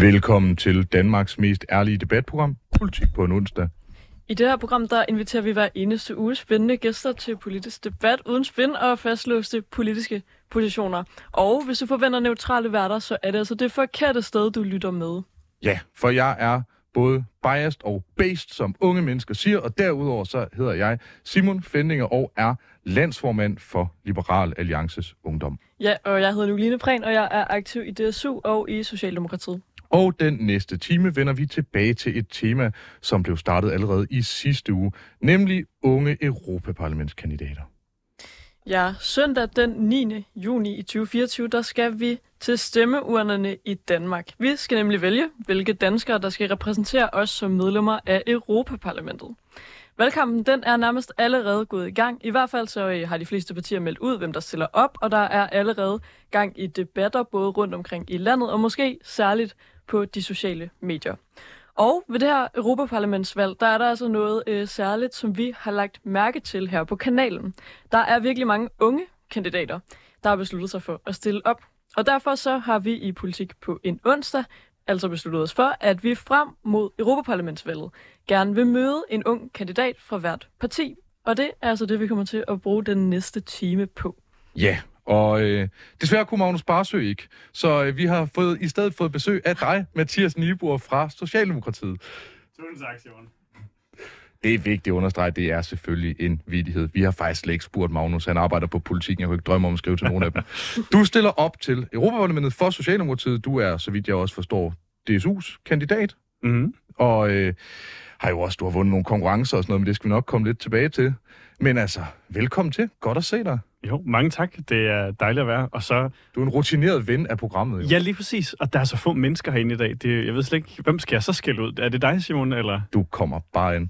Velkommen til Danmarks mest ærlige debatprogram, Politik på en onsdag. I det her program, der inviterer vi hver eneste uge spændende gæster til politisk debat uden spin og fastlåste politiske positioner. Og hvis du forventer neutrale værter, så er det altså det forkerte sted, du lytter med. Ja, for jeg er både biased og based, som unge mennesker siger, og derudover så hedder jeg Simon Fendinger og er landsformand for Liberal Alliances Ungdom. Ja, og jeg hedder Nuline Prehn, og jeg er aktiv i DSU og i Socialdemokratiet. Og den næste time vender vi tilbage til et tema, som blev startet allerede i sidste uge, nemlig unge Europaparlamentskandidater. Ja, søndag den 9. juni i 2024, der skal vi til stemmeurnerne i Danmark. Vi skal nemlig vælge, hvilke danskere, der skal repræsentere os som medlemmer af Europaparlamentet. Valgkampen den er nærmest allerede gået i gang. I hvert fald så øh, har de fleste partier meldt ud, hvem der stiller op, og der er allerede gang i debatter både rundt omkring i landet, og måske særligt på de sociale medier. Og ved det her Europaparlamentsvalg, der er der altså noget øh, særligt, som vi har lagt mærke til her på kanalen. Der er virkelig mange unge kandidater, der har besluttet sig for at stille op. Og derfor så har vi i Politik på en onsdag altså besluttet os for, at vi frem mod Europaparlamentsvalget gerne vil møde en ung kandidat fra hvert parti. Og det er altså det, vi kommer til at bruge den næste time på. Ja, og øh, desværre kunne Magnus Barsø ikke. Så øh, vi har fået, i stedet fået besøg af dig, Mathias Nibor fra Socialdemokratiet. Tusind tak, Simon. Det er vigtigt at understrege, det er selvfølgelig en vidighed. Vi har faktisk slet ikke spurgt Magnus, han arbejder på politikken, jeg kunne ikke drømme om at skrive til nogen af dem. Du stiller op til Europaparlamentet for Socialdemokratiet. Du er, så vidt jeg også forstår, DSU's kandidat. Mm-hmm. Og øh, har jo også, du har vundet nogle konkurrencer og sådan noget, men det skal vi nok komme lidt tilbage til. Men altså, velkommen til. Godt at se dig. Jo, mange tak. Det er dejligt at være. Og så... Du er en rutineret ven af programmet, jo. Ja, lige præcis. Og der er så få mennesker herinde i dag. Det, jeg ved slet ikke, hvem skal jeg så skælde ud? Er det dig, Simon, eller? Du kommer bare ind.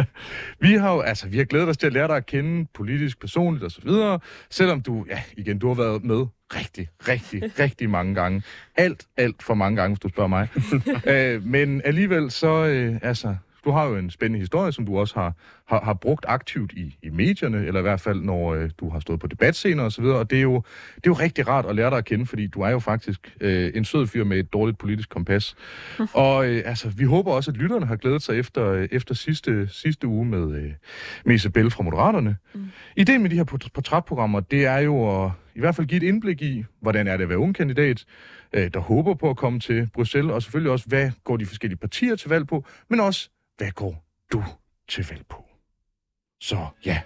vi har jo, altså, vi har glædet os til at lære dig at kende politisk, personligt og så videre. Selvom du, ja, igen, du har været med rigtig, rigtig, rigtig mange gange. Alt, alt for mange gange, hvis du spørger mig. øh, men alligevel så, øh, altså, du har jo en spændende historie, som du også har, har, har brugt aktivt i, i medierne, eller i hvert fald, når øh, du har stået på debatscener og så videre. Og det er, jo, det er jo rigtig rart at lære dig at kende, fordi du er jo faktisk øh, en sød fyr med et dårligt politisk kompas. og øh, altså, vi håber også, at lytterne har glædet sig efter, øh, efter sidste, sidste uge med, øh, med Isabel fra Moderaterne. Mm. Ideen med de her portrætprogrammer, det er jo at i hvert fald give et indblik i, hvordan er det at være ung kandidat, øh, der håber på at komme til Bruxelles, og selvfølgelig også, hvad går de forskellige partier til valg på, men også, hvad går du til valg på? Så ja.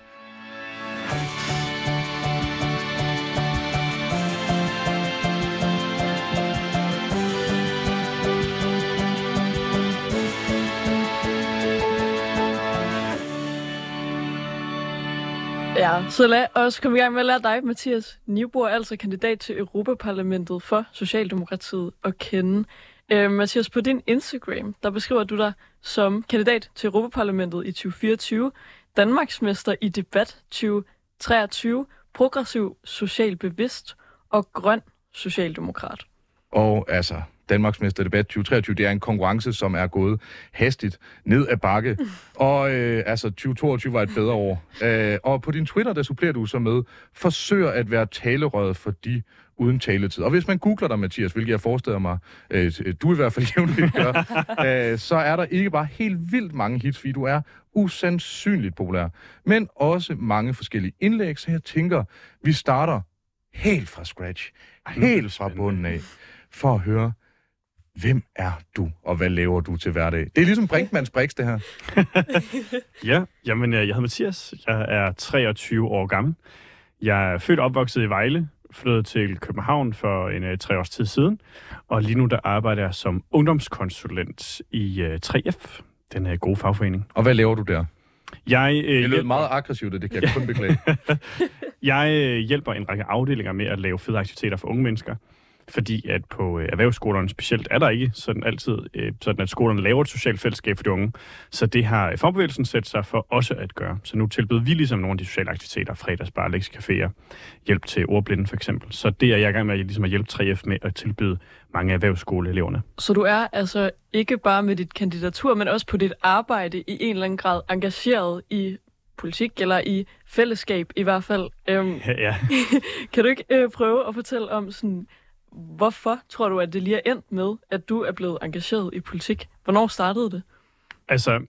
Ja, så lad os komme i gang med at lære dig, Mathias Nibor, altså kandidat til Europaparlamentet for Socialdemokratiet, at kende. Øh, Mathias, på din Instagram, der beskriver du dig som kandidat til Europaparlamentet i 2024, Danmarksmester i debat 2023, progressiv social bevidst og grøn socialdemokrat. Og altså, Danmarksmester debat 2023, det er en konkurrence, som er gået hastigt ned ad bakke. Og øh, altså, 2022 var et bedre år. Øh, og på din Twitter, der supplerer du så med, forsøger at være talerøret for de uden taletid. Og hvis man googler dig, Mathias, hvilket jeg forestiller mig, øh, du i hvert fald jævnligt gør, øh, så er der ikke bare helt vildt mange hits, fordi du er usandsynligt populær, men også mange forskellige indlæg, så jeg tænker, vi starter helt fra scratch, helt fra bunden af, for at høre, hvem er du, og hvad laver du til hverdag? Det er ligesom Brinkmanns Brix, det her. ja, jamen, jeg hedder Mathias. Jeg er 23 år gammel. Jeg er født og opvokset i Vejle, flyttet til København for en uh, tre års tid siden, og lige nu der arbejder jeg som ungdomskonsulent i uh, 3F, den her gode fagforening. Og hvad laver du der? Jeg, uh, det lød meget aggressivt, det kan jeg kun beklage. jeg uh, hjælper en række afdelinger med at lave fede aktiviteter for unge mennesker fordi at på øh, erhvervsskolerne specielt er der ikke sådan altid, øh, sådan at skolerne laver et socialt fællesskab for de unge. Så det har fagbevægelsen sat sig for også at gøre. Så nu tilbyder vi ligesom nogle af de sociale aktiviteter, fredagsbar, lektiecaféer, hjælp til ordblinde for eksempel. Så det er jeg i gang med ligesom at hjælpe 3F med at tilbyde mange erhvervsskoleeleverne. Så du er altså ikke bare med dit kandidatur, men også på dit arbejde i en eller anden grad engageret i politik, eller i fællesskab i hvert fald. Øhm, ja. kan du ikke øh, prøve at fortælle om sådan, hvorfor tror du, at det lige er endt med, at du er blevet engageret i politik? Hvornår startede det? Altså,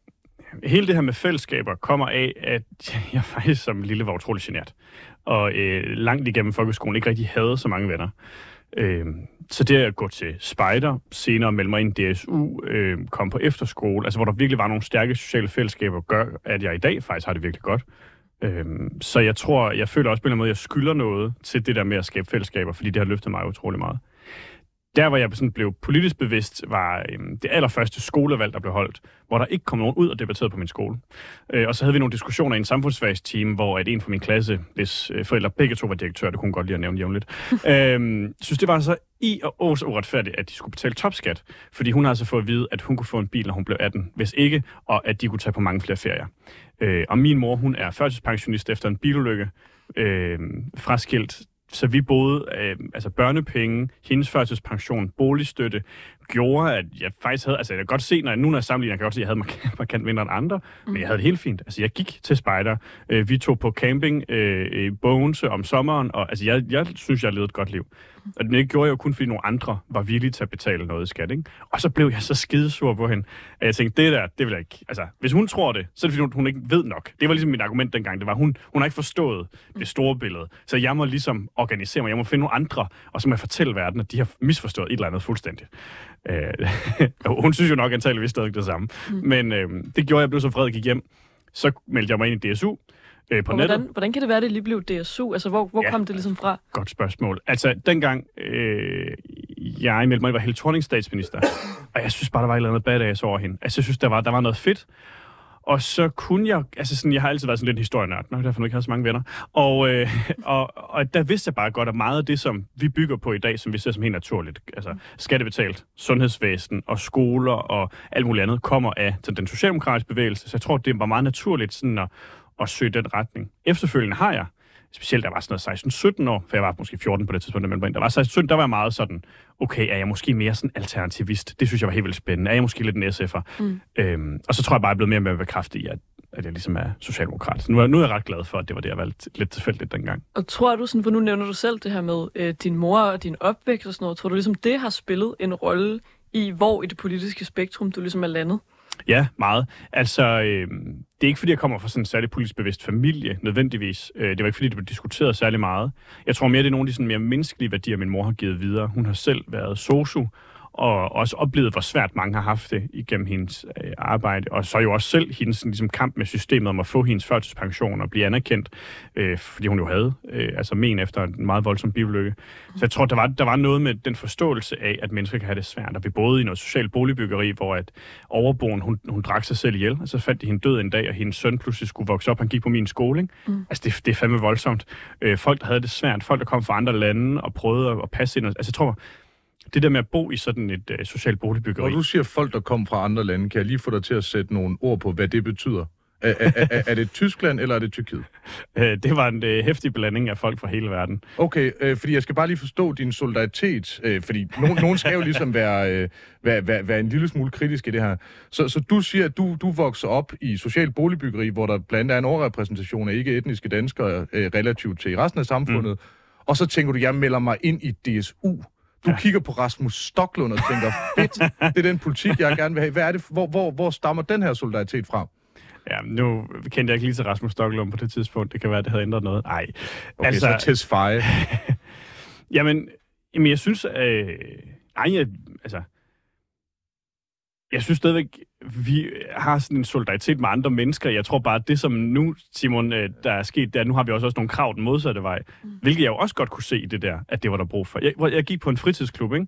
hele det her med fællesskaber kommer af, at jeg faktisk som lille var utrolig genert. Og øh, langt igennem folkeskolen ikke rigtig havde så mange venner. Øh, så det at gå til spejder, senere melde mig ind i DSU, øh, komme på efterskole, altså hvor der virkelig var nogle stærke sociale fællesskaber, gør, at jeg i dag faktisk har det virkelig godt. Øh, så jeg tror, jeg føler også på en måde, at jeg skylder noget til det der med at skabe fællesskaber, fordi det har løftet mig utrolig meget der, hvor jeg sådan blev politisk bevidst, var øhm, det allerførste skolevalg, der blev holdt, hvor der ikke kom nogen ud og debatterede på min skole. Øh, og så havde vi nogle diskussioner i en samfundsfagsteam, hvor at en fra min klasse, hvis øh, forældre begge to var direktør, det kunne godt lide at nævne jævnligt, øh, synes det var så i og også uretfærdigt, at de skulle betale topskat, fordi hun har altså fået at vide, at hun kunne få en bil, når hun blev 18, hvis ikke, og at de kunne tage på mange flere ferier. Øh, og min mor, hun er førtidspensionist efter en bilulykke, øh, fraskilt så vi boede, øh, altså børnepenge, hendes førtidspension, boligstøtte, gjorde, at jeg faktisk havde, altså jeg kan godt se, når jeg nu når jeg sammenligner, jeg kan godt se, at jeg havde markant, markant mindre end andre, mm. men jeg havde det helt fint. Altså jeg gik til spejder, øh, vi tog på camping øh, i Bogense om sommeren, og altså jeg, jeg synes, jeg levede et godt liv. Og det gjorde jeg jo kun, fordi nogle andre var villige til at betale noget i skat, ikke? Og så blev jeg så skidesur på hende, at jeg tænkte, det der, det vil jeg ikke. Altså, hvis hun tror det, så er det fordi, hun ikke ved nok. Det var ligesom mit argument dengang. Det var, hun, hun har ikke forstået det store billede. Så jeg må ligesom organisere mig. Jeg må finde nogle andre, og så må jeg fortælle verden, at de har misforstået et eller andet fuldstændig. Øh, hun synes jo nok antageligvis stadig det samme. Mm. Men øh, det gjorde, jeg blev så fred gik hjem. Så meldte jeg mig ind i DSU, øh, på og nettet. hvordan, hvordan kan det være, at det lige blev DSU? Altså, hvor, hvor ja, kom det ligesom fra? Godt spørgsmål. Altså, dengang øh, jeg meldte mig, jeg var Helle Thorning statsminister, og jeg synes bare, der var et eller andet badass over hende. Altså, jeg synes, der var, der var noget fedt. Og så kunne jeg, altså sådan, jeg har altid været sådan lidt en historienørd, nok derfor jeg ikke har så mange venner. Og, øh, og, og der vidste jeg bare godt, at meget af det, som vi bygger på i dag, som vi ser som helt naturligt, altså skattebetalt, sundhedsvæsen og skoler og alt muligt andet, kommer af den socialdemokratiske bevægelse. Så jeg tror, det var meget naturligt sådan at, at søge den retning. Efterfølgende har jeg, specielt da jeg var sådan noget 16-17 år, for jeg var måske 14 på det tidspunkt, men der var 16 der var jeg meget sådan, okay, er jeg måske mere sådan alternativist? Det synes jeg var helt vildt spændende. Er jeg måske lidt en SF'er? Mm. Øhm, og så tror jeg bare, jeg er blevet mere og mere bekræftet i, at, at jeg ligesom er socialdemokrat. Så nu er, nu er jeg ret glad for, at det var det, jeg valgte lidt tilfældigt dengang. Og tror du, sådan, for nu nævner du selv det her med øh, din mor og din opvækst og sådan noget, tror du ligesom, det har spillet en rolle i, hvor i det politiske spektrum du ligesom er landet? Ja, meget. Altså, øh, det er ikke fordi, jeg kommer fra sådan en særlig politisk bevidst familie, nødvendigvis. Øh, det var ikke fordi, det blev diskuteret særlig meget. Jeg tror mere, det er nogle af de sådan mere menneskelige værdier, min mor har givet videre. Hun har selv været sosu, og også oplevet, hvor svært mange har haft det igennem hendes øh, arbejde, og så jo også selv hendes ligesom, kamp med systemet om at få hendes førtidspension og blive anerkendt, øh, fordi hun jo havde øh, altså men efter en meget voldsom bilulykke. Så jeg tror, der var, der var noget med den forståelse af, at mennesker kan have det svært, og vi boede i noget socialt boligbyggeri, hvor at overboen, hun, hun drak sig selv ihjel, og så fandt de hende død en dag, og hendes søn pludselig skulle vokse op, han gik på min skole. Ikke? Mm. Altså, det, det er fandme voldsomt. Øh, folk, der havde det svært, folk, der kom fra andre lande og prøvede at, at passe ind. Altså, jeg tror, det der med at bo i sådan et uh, socialt boligbyggeri. Når du siger folk, der kommer fra andre lande, kan jeg lige få dig til at sætte nogle ord på, hvad det betyder? Er, er, er, er det Tyskland, eller er det Tyrkiet? Uh, det var en hæftig blanding af folk fra hele verden. Okay, uh, fordi jeg skal bare lige forstå din solidaritet, uh, fordi no, nogen skal jo ligesom være, uh, være, være, være en lille smule kritisk i det her. Så, så du siger, at du, du vokser op i social boligbyggeri, hvor der blandt andet er en overrepræsentation af ikke-etniske danskere uh, relativt til resten af samfundet, mm. og så tænker du, jeg melder mig ind i DSU. Du ja. kigger på Rasmus Stocklund og tænker, fedt, det er den politik, jeg gerne vil have. Hvad er det, hvor, hvor, hvor stammer den her solidaritet fra? Ja, nu kendte jeg ikke lige til Rasmus Stocklund på det tidspunkt. Det kan være, at det havde ændret noget. Nej. Okay, altså, så Tesfaye. jamen, jamen, jeg synes... Øh, ej, jeg, altså... Jeg synes stadigvæk, vi har sådan en solidaritet med andre mennesker. Jeg tror bare, at det som nu, Simon, øh, der er sket, der nu har vi også, også nogle krav den modsatte vej. Mm. Hvilket jeg jo også godt kunne se i det der, at det var der brug for. Jeg, jeg gik på en fritidsklub, ikke?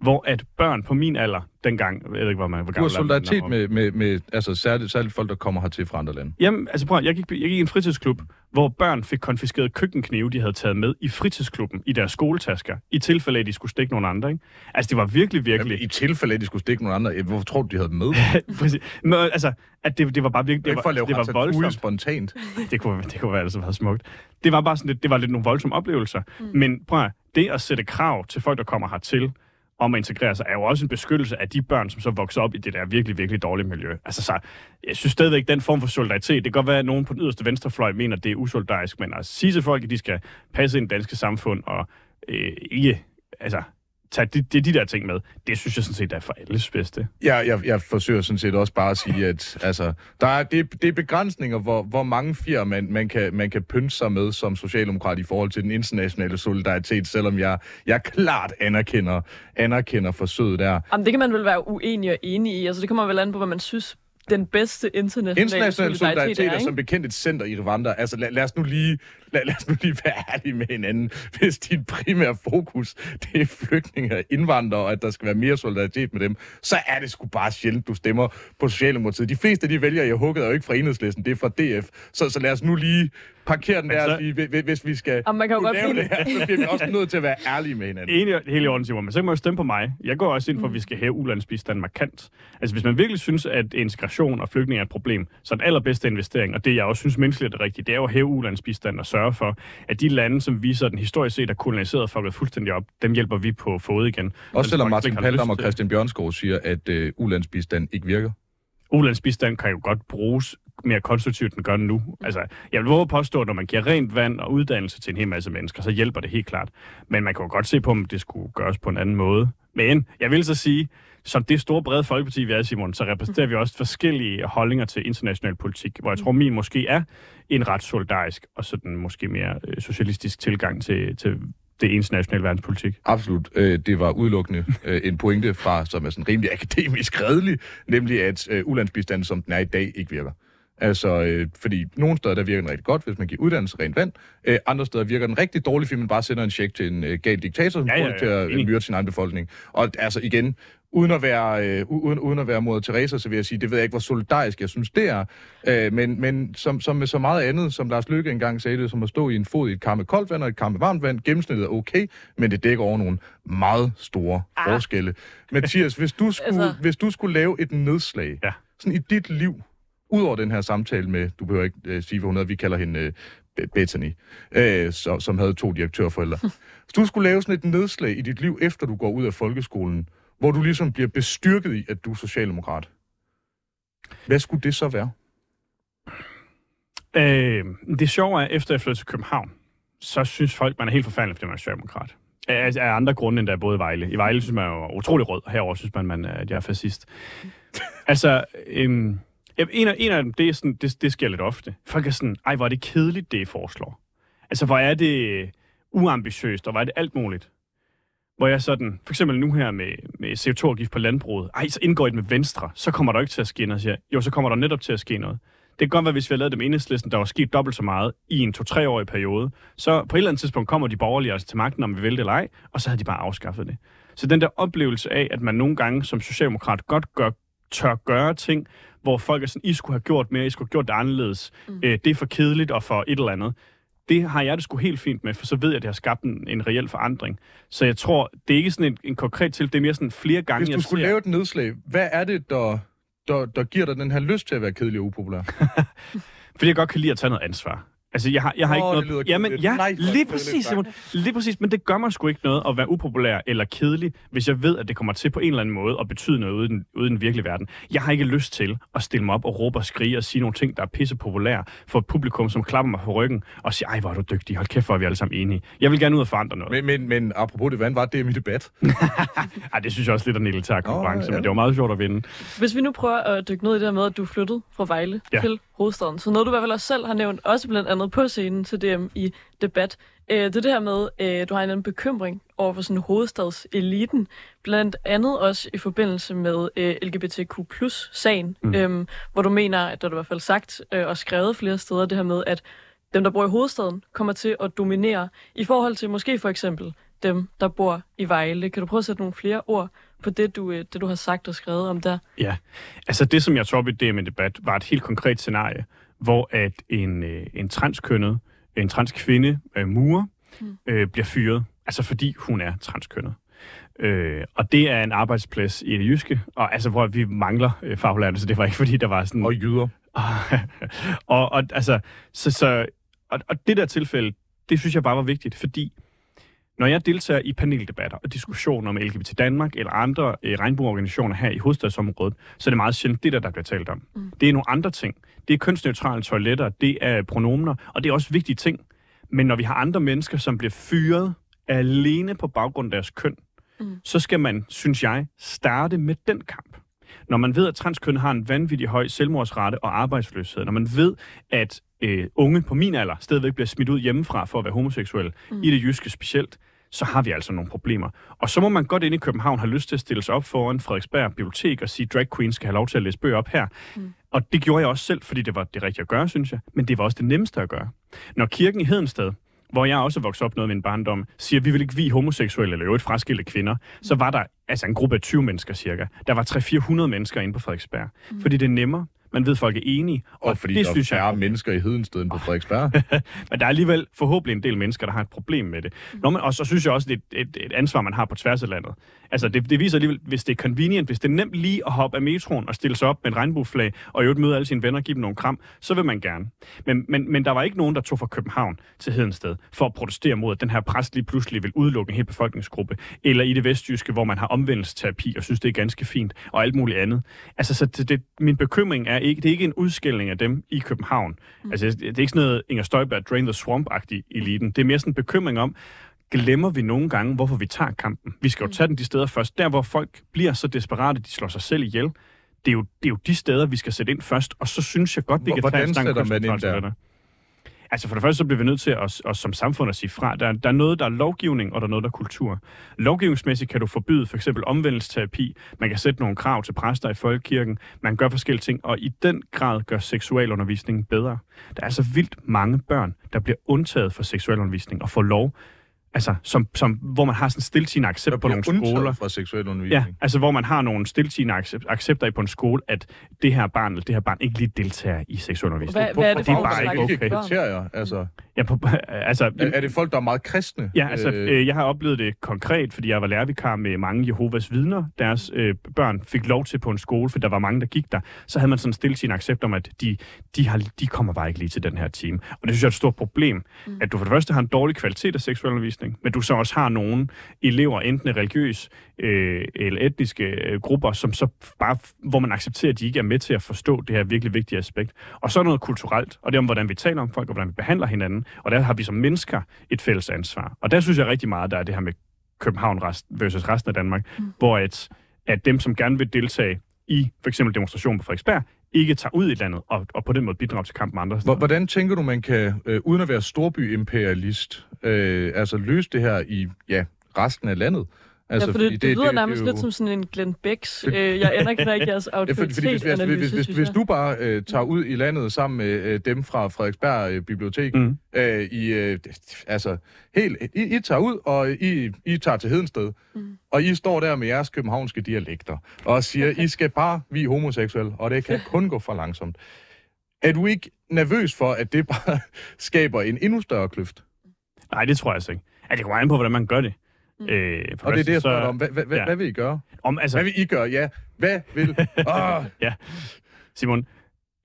Hvor at børn på min alder dengang, jeg ved ikke, hvor man hvor Du har solidaritet med, med, med altså særligt, særligt folk, der kommer hertil fra andre lande. Jamen, altså prøv, jeg gik, jeg gik i en fritidsklub, hvor børn fik konfiskeret køkkenknive, de havde taget med i fritidsklubben, i deres skoletasker, i tilfælde af, at de skulle stikke nogle andre. Ikke? Altså, det var virkelig, virkelig... Jamen, I tilfælde af, at de skulle stikke nogle andre, hvorfor tror du, de havde med? Præcis. Men, altså, at det, det var bare virkelig... Det var, for at lave det var voldsomt. spontant. det kunne, det kunne være altså været smukt. Det var bare sådan lidt, det var lidt nogle voldsomme oplevelser. Mm. Men prøv at, det at sætte krav til folk, der kommer hertil, om at integrere sig, er jo også en beskyttelse af de børn, som så vokser op i det der virkelig, virkelig dårlige miljø. Altså så, jeg synes stadigvæk, den form for solidaritet, det kan godt være, at nogen på den yderste venstrefløj mener, at det er usolidarisk, men at sige til folk, at de skal passe ind i det danske samfund og øh, ikke, altså, tage de, de, de der ting med. Det synes jeg sådan set er for alles bedste. Jeg, jeg, jeg forsøger sådan set også bare at sige, at altså, der er, det, det er begrænsninger, hvor, hvor mange fjer man, man, kan, man kan pynte sig med som socialdemokrat i forhold til den internationale solidaritet, selvom jeg, jeg klart anerkender, anerkender forsøget der. Jamen, det kan man vel være uenig og enig i. Altså, det kommer vel an på, hvad man synes den bedste internationale, International solidaritet er, er, som bekendt et center i Rwanda. Altså lad, lad, os nu lige, lad, lad os nu lige være ærlige med hinanden. Hvis dit primære fokus det er flygtninge og indvandrere, og at der skal være mere solidaritet med dem, så er det sgu bare sjældent, du stemmer på Socialdemokratiet. De fleste af de vælger, jeg hugget, er jo ikke fra enhedslisten, det er fra DF. Så, så lad os nu lige parkere den der, så... sige, hvis vi skal Jamen, man kan jo godt lave blive... det her, så bliver vi også nødt til at være ærlige med hinanden. Enig helt i orden, Simon, men så kan man jo stemme på mig. Jeg går også ind for, at vi skal hæve ulandsbistanden markant. Altså, hvis man virkelig synes, at integration og flygtninge er et problem, så er den allerbedste investering, og det jeg også synes menneskeligt er rigtigt, det er jo at hæve ulandsbistanden og sørge for, at de lande, som viser, at den historisk set er koloniseret fucket fuldstændig op, dem hjælper vi på fod igen. Også selvom Martin har Paldam og Christian Bjørnskov siger, at øh, ulandsbistand ikke virker. ulandsbistand kan jo godt bruges mere konstruktivt, end gør den nu. Altså, jeg vil våge at påstå, at når man giver rent vand og uddannelse til en hel masse mennesker, så hjælper det helt klart. Men man kan jo godt se på, om det skulle gøres på en anden måde. Men jeg vil så sige, som det store brede folkeparti, vi er, Simon, så repræsenterer vi også forskellige holdninger til international politik, hvor jeg tror, min måske er en ret solidarisk og sådan måske mere øh, socialistisk tilgang til, til det internationale verdenspolitik. Absolut. Øh, det var udelukkende øh, en pointe fra, som er sådan rimelig akademisk redelig, nemlig at ulandsbistanden, som den er i dag, ikke virker. Altså, øh, fordi nogle steder, der virker den rigtig godt, hvis man giver uddannelse rent vand. Øh, andre steder virker den rigtig dårligt, fordi man bare sender en check til en øh, gal diktator, som Ja, ja, ja, til at øh, myrde sin egen befolkning. Og altså igen, uden at være, øh, uden, uden at være moder Teresa, så vil jeg sige, det ved jeg ikke, hvor solidarisk jeg synes, det er. Øh, men men som, som med så meget andet, som Lars Løkke engang sagde det, som at stå i en fod i et kar med koldt vand og et kar med varmt vand, gennemsnittet er okay, men det dækker over nogle meget store Ah. forskelle. Mathias, hvis du skulle, Altså- altså... hvis du skulle lave et nedslag Ja. sådan i dit liv, Udover den her samtale med, du behøver ikke øh, sige, hvad hun hedder, vi kalder hende øh, Be- Bethany, øh, så, som havde to direktørforældre. Hvis du skulle lave sådan et nedslag i dit liv, efter du går ud af folkeskolen, hvor du ligesom bliver bestyrket i, at du er socialdemokrat, hvad skulle det så være? Øh, det sjove er, efter jeg flyttede til København, så synes folk, man er helt forfærdelig, fordi man er socialdemokrat. Af, af andre grunde end der er både i Vejle. I Vejle synes man jo utrolig rød, og herover synes man, man er, at jeg er fascist. altså, øhm, en, af, en af dem, det, er sådan, det, det sker lidt ofte. Folk er sådan, ej, hvor er det kedeligt, det I foreslår. Altså, hvor er det uambitiøst, og hvor er det alt muligt. Hvor jeg sådan, for eksempel nu her med, med CO2-afgift på landbruget, ej, så indgår I det med Venstre, så kommer der ikke til at ske noget. Siger, jo, så kommer der netop til at ske noget. Det kan godt være, hvis vi har lavet dem enhedslisten, der var sket dobbelt så meget i en to-tre-årig periode. Så på et eller andet tidspunkt kommer de borgerlige altså til magten, om vi vil det eller ej, og så havde de bare afskaffet det. Så den der oplevelse af, at man nogle gange som socialdemokrat godt gør, tør gøre ting, hvor folk er sådan, I skulle have gjort mere, I skulle have gjort det anderledes. Mm. Øh, det er for kedeligt og for et eller andet. Det har jeg det sgu helt fint med, for så ved jeg, at det har skabt en, en reel forandring. Så jeg tror, det er ikke sådan en, en konkret til, det er mere sådan flere gange, Hvis du jeg skulle ser... lave et nedslag, hvad er det, der, der, der giver dig den her lyst til at være kedelig og upopulær? Fordi jeg godt kan lide at tage noget ansvar. Altså, jeg har, jeg har Åh, ikke noget... Jamen, ja, Nej, lige præcis. Simon. Lige præcis, men det gør mig sgu ikke noget at være upopulær eller kedelig, hvis jeg ved, at det kommer til på en eller anden måde at betyde noget ude i den, ude i den virkelige verden. Jeg har ikke lyst til at stille mig op og råbe og skrige og sige nogle ting, der er pisse populære for et publikum, som klapper mig på ryggen og siger, ej, hvor er du dygtig, hold kæft, hvor er vi alle sammen enige. Jeg vil gerne ud og forandre noget. Men, men, men apropos det, hvordan var det i debat? Ej, det synes jeg også lidt er en elitær konkurrence, Åh, ja. men det var meget sjovt at vinde. Hvis vi nu prøver at dykke ned i det her med, at du flyttede fra Vejle ja. til hovedstaden, så noget du i hvert fald også selv har nævnt, også blandt andet på scenen til DM i debat, øh, det er det her med, øh, du har en anden bekymring over for sådan hovedstadseliten, blandt andet også i forbindelse med øh, LGBTQ sagen, Mm. øhm, hvor du mener, at der er i hvert fald sagt øh, og skrevet flere steder, det her med, at dem, der bor i hovedstaden, kommer til at dominere i forhold til måske for eksempel dem, der bor i Vejle. Kan du prøve at sætte nogle flere ord på det, du, øh, det, du har sagt og skrevet om der? Ja, altså det, som jeg tog op i det med debat, var et helt konkret scenarie, hvor at en, øh, en transkønnet, en transkvinde, øh, murer, Mm. øh, bliver fyret, altså fordi hun er transkønnet. Øh, og det er en arbejdsplads i det jyske, og altså hvor vi mangler øh, faglærte, så det var ikke fordi, der var sådan... Og jyder. og, og altså, så, så, og, og det der tilfælde, det synes jeg bare var vigtigt, fordi når jeg deltager i paneldebatter og diskussioner med LGBT Danmark eller andre øh, regnbueorganisationer her i hovedstadsområdet, så er det meget sjældent det, der, der bliver talt om. Mm. Det er nogle andre ting. Det er kønsneutrale toiletter, det er pronomener, og det er også vigtige ting. Men når vi har andre mennesker, som bliver fyret alene på baggrund af deres køn, mm. så skal man, synes jeg, starte med den kamp. Når man ved, at transkøn har en vanvittig høj selvmordsrate og arbejdsløshed, når man ved, at øh, unge på min alder stadigvæk bliver smidt ud hjemmefra for at være homoseksuel, mm. i det jyske specielt, så har vi altså nogle problemer. Og så må man godt ind i København have lyst til at stille sig op foran Frederiksberg Bibliotek og sige, drag queens skal have lov til at læse bøger op her. Mm. Og det gjorde jeg også selv, fordi det var det rigtige at gøre, synes jeg. Men det var også det nemmeste at gøre. Når kirken i Hedensted, hvor jeg også voksede op noget med en barndom, siger, at vi vil ikke vi homoseksuelle eller øvrigt fraskilte kvinder, så var der altså en gruppe af 20 mennesker cirka. Der var 300-400 mennesker inde på Frederiksberg. Mm. Fordi det er nemmere. Man ved, at folk er enige. Og, og fordi det, der synes er færre jeg... mennesker i Hedensted på Frederiksberg. men der er alligevel forhåbentlig en del mennesker, der har et problem med det. Nå, men, og så synes jeg også, det er et, et, et ansvar, man har på tværs af landet. Altså, det, det viser alligevel, hvis det er convenient, hvis det er nemt lige at hoppe af metroen og stille sig op med et regnbueflag, og i øvrigt møde alle sine venner og give dem nogle kram, så vil man gerne. Men, men, men der var ikke nogen, der tog fra København til Hedensted for at protestere mod, at den her præst lige pludselig vil udelukke en hel befolkningsgruppe, eller i det vestjyske, hvor man har omvendelsesterapi og synes, det er ganske fint, og alt muligt andet. Altså, så det, det, min bekymring er ikke, det er ikke en udskilling af dem i København. Mm. Altså, det er ikke sådan noget Inger Støjberg, Drain the Swamp-agtig eliten. Det er mere sådan en bekymring om, glemmer vi nogle gange, hvorfor vi tager kampen. Vi skal jo mm. tage den de steder først. Der, hvor folk bliver så desperate, de slår sig selv ihjel. Det er jo, det er jo de steder, vi skal sætte ind først. Og så synes jeg godt, vi kan tage en snak der? Altså for det første, så bliver vi nødt til at, at som samfund at sige fra. Der, der er noget, der er lovgivning, og der er noget, der er kultur. Lovgivningsmæssigt kan du forbyde for eksempel omvendelsesterapi. Man kan sætte nogle krav til præster i folkekirken. Man gør forskellige ting, og i den grad gør seksualundervisningen bedre. Der er altså vildt mange børn, der bliver undtaget for seksualundervisning og får lov altså, som, som, hvor man har sådan stiltigende accept på nogle skoler. fra seksuel undervisning. Ja, altså hvor man har nogle stiltigende accept, accepter på en skole, at det her barn eller det her barn ikke lige deltager i seksuel undervisning. Hvad, hvad er det, det er bare ikke okay. kriterier, altså. Ja, på, altså, er, er det folk, der er meget kristne? Ja, altså, øh, øh, jeg har oplevet det konkret, fordi jeg var lærervikar med mange Jehovas vidner. Deres øh, børn fik lov til på en skole, for der var mange, der gik der. Så havde man sådan stillet sin accept om, at de, de, har, de kommer bare ikke lige til den her time. Og det synes jeg er et stort problem, mm. at du for det første har en dårlig kvalitet af seksuel undervisning, men du så også har nogle elever, enten religiøs øh, eller etniske øh, grupper, som så bare, hvor man accepterer, at de ikke er med til at forstå det her virkelig vigtige aspekt. Og så er noget kulturelt, og det er om, hvordan vi taler om folk, og hvordan vi behandler hinanden. Og der har vi som mennesker et fælles ansvar. Og der synes jeg rigtig meget, der er det her med København versus resten af Danmark, mm. hvor at, at dem, som gerne vil deltage i for eksempel demonstrationen på Frederiksberg, ikke tager ud i landet og, og på den måde bidrager til kampen andre steder. Hvordan tænker du, man kan, øh, uden at være storby-imperialist, øh, altså løse det her i ja, resten af landet? Altså, ja, for det, det, det lyder det, nærmest det, det lidt jo... som sådan en Glenn Becks. Øh, jeg anerkender ikke jeres autoritet ja, fordi, hvis, hvis, hvis, hvis, hvis du bare øh, tager ud i landet sammen med øh, dem fra Frederiksberg øh, Bibliotek, mm. øh, I, øh, altså, helt, I, I tager ud, og I, I tager til Hedensted, mm. og I står der med jeres københavnske dialekter, og siger, I skal bare, vi er homoseksuelle, og det kan kun gå for langsomt. Er du ikke nervøs for, at det bare skaber en endnu større kløft? Nej, det tror jeg altså ikke. Ja, det kommer an på, hvordan man gør det. Mm. Øh, og det er det, jeg spørger om. Hvad, hvad, ja. hvad vil I gøre? Om, altså, hvad vil I gøre? Ja, hvad vil... Oh. ja. Simon,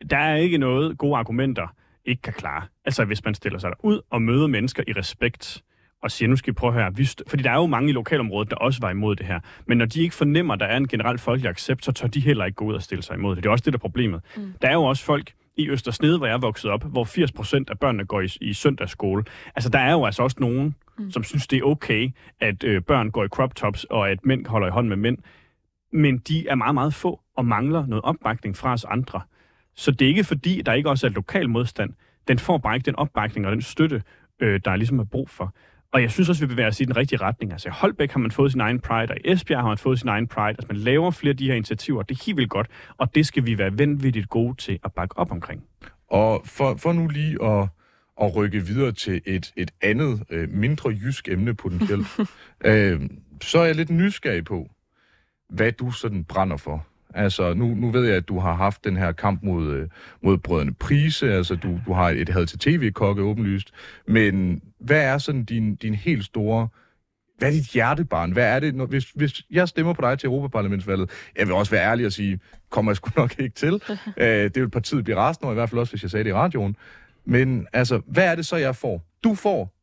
der er ikke noget gode argumenter, ikke kan klare. Altså, hvis man stiller sig ud og møder mennesker i respekt, og siger, nu skal vi prøve her. Vi Fordi der er jo mange i lokalområdet, der også var imod det her. Men når de ikke fornemmer, at der er en generelt folkelig accept, så tør de heller ikke gå ud og stille sig imod det. Det er også det, der er problemet. Mm. Der er jo også folk i Østersnede, hvor jeg er vokset op, hvor 80 procent af børnene går i, i søndagsskole. Altså, der er jo altså også nogen, mm. som synes, det er okay, at øh, børn går i crop tops, og at mænd holder i hånd med mænd. Men de er meget, meget få og mangler noget opbakning fra os andre. Så det er ikke fordi, der ikke også er lokal modstand. Den får bare ikke den opbakning og den støtte, øh, der er ligesom er brug for. Og jeg synes også, vi bevæger os i den rigtige retning. Altså i Holbæk har man fået sin egen Pride, og i Esbjerg har man fået sin egen Pride. Altså man laver flere af de her initiativer, det er helt vildt godt, og det skal vi være vanvittigt gode til at bakke op omkring. Og for, for nu lige at, at rykke videre til et, et andet, øh, mindre jysk emne potentielt, øh, så er jeg lidt nysgerrig på, hvad du sådan brænder for. Altså, nu, nu ved jeg, at du har haft den her kamp mod, øh, mod brødrene Prise, altså du, du har et had til tv-kokke åbenlyst, men hvad er sådan din, din helt store hvad er dit hjertebarn? Hvad er det, når, hvis, hvis jeg stemmer på dig til Europaparlamentsvalget? Jeg vil også være ærlig og sige, kommer jeg sgu nok ikke til. Æ, det vil partiet blive resten over, i hvert fald også, hvis jeg sagde det i radioen. Men altså, hvad er det så, jeg får? Du får.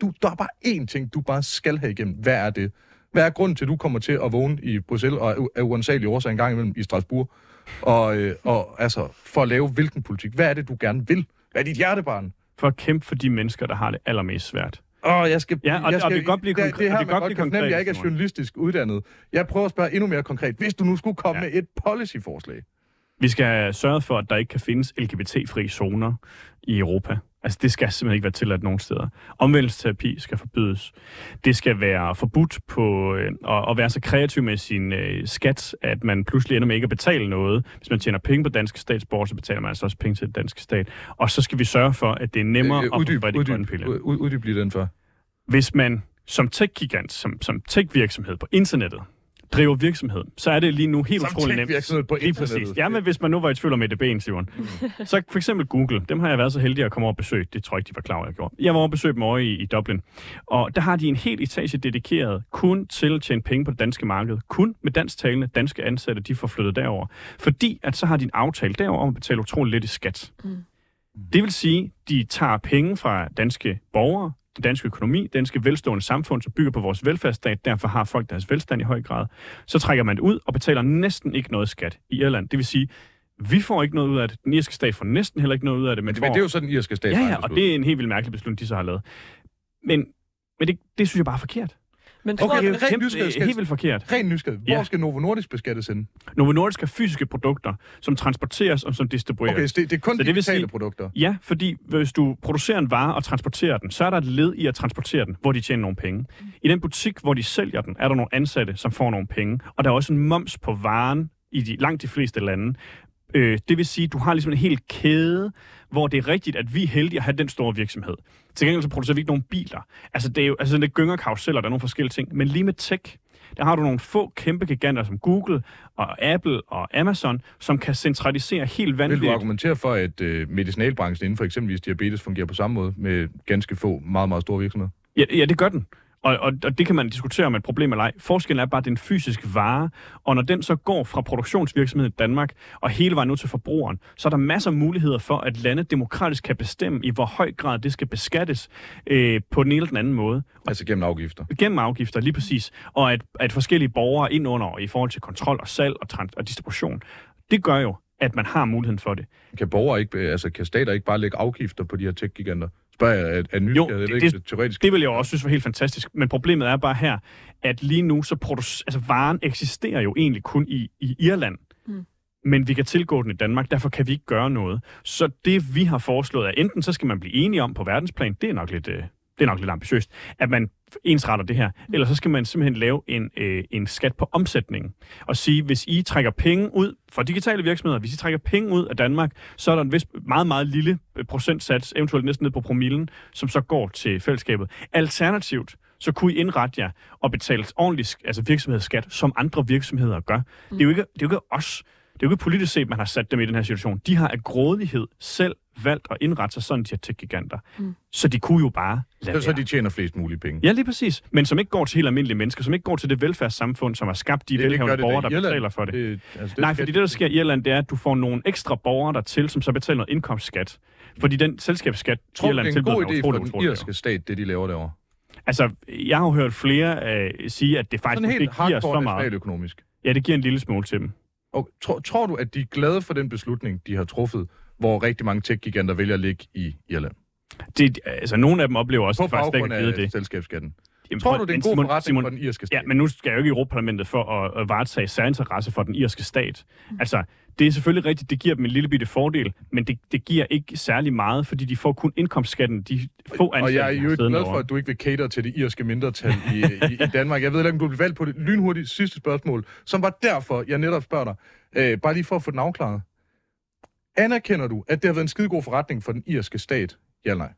Du, der er bare én ting, du bare skal have igennem. Hvad er det? Hvad er grunden til, at du kommer til at vågne i Bruxelles og er uansagelig årsag en gang imellem i Strasbourg? Og, øh, og altså, for at lave hvilken politik? Hvad er det, du gerne vil? Hvad er dit hjertebarn? For at kæmpe for de mennesker, der har det allermest svært. Åh, jeg skal... Ja, og- jeg og skal, det kan godt blive konkret- det her, og det kan man godt godt kan fornemme, at jeg ikke er journalistisk uddannet. Jeg prøver at spørge endnu mere konkret. Hvis du nu skulle komme Ja. med et policyforslag, Vi skal have sørget for, at der ikke kan findes LGBT-fri zoner i Europa. Altså, det skal simpelthen ikke være tilladt nogen steder. Omvendelsesterapi skal forbydes. Det skal være forbudt på øh, at, at være så kreativ med sin øh, skat, at man pludselig ender med ikke at betale noget. Hvis man tjener penge på danske statsborger, så betaler man altså også penge til den danske stat. Og så skal vi sørge for, at det er nemmere øh, at få uddyb, fat i grønne uddyb, piller. ud- ud- uddyb lige den for. Hvis man som tech-gigant, som, som tech-virksomhed på internettet, driver virksomhed, så er det lige nu helt Som utroligt nemt. tech-virksomhed på Lige internettet. præcis. Ja, men hvis man nu var i tvivl om EDB'en, Simon. så for eksempel Google, dem har jeg været så heldig at komme over og besøge. Det tror jeg ikke, de var klar over, jeg gjorde. Jeg var over og besøge dem over i, i Dublin. Og der har de en helt etage dedikeret kun til at tjene penge på det danske marked. Kun med dansktalende danske ansatte, de får flyttet derover. Fordi at så har de en aftale derover om at betale utroligt lidt i skat. Mm. Det vil sige, de tager penge fra danske borgere, den danske økonomi, danske velstående samfund, som bygger på vores velfærdsstat, derfor har folk deres velstand i høj grad. Så trækker man det ud og betaler næsten ikke noget skat i Irland. Det vil sige, vi får ikke noget ud af det. Den irske stat får næsten heller ikke noget ud af det. Men Men, det, det er jo sådan, den irske stat ja, ja, og det er en helt vildt mærkelig beslutning, de så har lavet. Men, men det, det synes jeg bare er forkert. Men tror Okay, du, Det er kæmpe, nysgerrig skal- helt vildt forkert. Ren nysgerrig. Hvor Ja. skal Novo Nordisk beskattes henne? Novo Nordisk er fysiske produkter, som transporteres og som distribueres. Okay, så det, det er kun Så det digitale sige- produkter. Ja, fordi hvis du producerer en vare og transporterer den, så er der et led i at transportere den, hvor de tjener nogle penge. I den butik, hvor de sælger den, er der nogle ansatte, som får nogle penge. Og der er også en moms på varen i de, langt de fleste lande. Øh, det vil sige, at du har ligesom en hel kæde, hvor det er rigtigt, at vi er heldige at have den store virksomhed. Til gengæld så producerer vi ikke nogen biler. Altså, det er jo altså, det gynger karuseller, der er nogle forskellige ting. Men lige med tech, der har du nogle få kæmpe giganter som Google og Apple og Amazon, som kan centralisere helt Vil du vanvittigt. argumentere for, at øh, medicinalbranchen inden for eksempelvis diabetes fungerer på samme måde med ganske få, meget, meget store virksomheder? Ja, ja det gør den. Og, og, og det kan man diskutere om et problem eller ej. Forskellen er bare, at det er en fysisk vare, og når den så går fra produktionsvirksomheden i Danmark og hele vejen ud til forbrugeren, så er der masser af muligheder for, at landet demokratisk kan bestemme, i hvor høj grad det skal beskattes øh, på den ene eller den anden måde. Altså gennem afgifter. Gennem afgifter, lige præcis. Og at, at forskellige borgere ind under i forhold til kontrol og salg og, trans- og distribution, det gør jo, at man har muligheden for det. Kan borgere ikke, altså kan stater ikke bare lægge afgifter på de her tech-giganter? Spørger jeg af, af Jo, det- det- det, teoretisk. Det vil jeg også synes var helt fantastisk. Men problemet er bare her, at lige nu så producerer, altså varen eksisterer jo egentlig kun i, i Irland. Mm. Men vi kan tilgå den i Danmark, derfor kan vi ikke gøre noget. Så det vi har foreslået er, enten så skal man blive enige om på verdensplan, det er nok lidt, øh, det er nok lidt ambitiøst, at man ensretter det her. Eller så skal man simpelthen lave en, øh, en skat på omsætningen. Og sige, hvis I trækker penge ud fra digitale virksomheder, hvis I trækker penge ud af Danmark, så er der en vis meget, meget lille øh, procentsats, eventuelt næsten ned på promillen, som så går til fællesskabet. Alternativt, så kunne I indrette jer og betale ordentlig altså virksomhedsskat, som andre virksomheder gør. Mm. Det, er jo ikke, det er jo ikke os. Det er jo ikke politisk set, man har sat dem i den her situation. De har af grådighed selv valgt at indrette sig sådan, de her tech-giganter. Mm. Så de kunne jo bare lade Det er så, være. de tjener flest mulige penge. Ja, lige præcis. Men som ikke går til helt almindelige mennesker, som ikke går til det velfærdssamfund, som har skabt de Det- det velhavende det borgere, der Irland. betaler for det. det altså, Nej, skal- fordi det, der sker i Irland, det er, at du får nogle ekstra borgere der til, som så betaler noget indkomstskat. Fordi den selskabsskat, Tror Irland det er en tilbyder, god idé for den irske stat, det de laver derovre? Altså, jeg har jo hørt flere øh, sige, at det faktisk ikke giver så meget. nationaløkonomisk. Ja, det giver en lille smule til dem. Og tror, tror du, at de er glade for den beslutning, de har truffet, hvor rigtig mange tech-giganter vælger at ligge i Irland? Det, altså, nogle af dem oplever også, På at faktisk ikke har givet af det. selskabsskatten. Jamen, Tror du, det er en god Simon- forretning Simon, for den irske stat? Ja, men nu skal jeg jo ikke i Europaparlamentet for at, at varetage særinteresse for den irske stat. Altså, det er selvfølgelig rigtigt, det giver dem en lille bitte fordel, men det, det giver ikke særlig meget, fordi de får kun indkomstskatten, de få ansatte, Og jeg er jo ikke glad for, at du ikke vil cater til det irske mindretal i, i, i Danmark. Jeg ved ikke, om du vil valgt på det lynhurtigt sidste spørgsmål, som var derfor, jeg netop spørger dig. Øh, bare lige for at få den afklaret. Anerkender du, at det har været en skidegod forretning for den irske stat? Ja eller nej?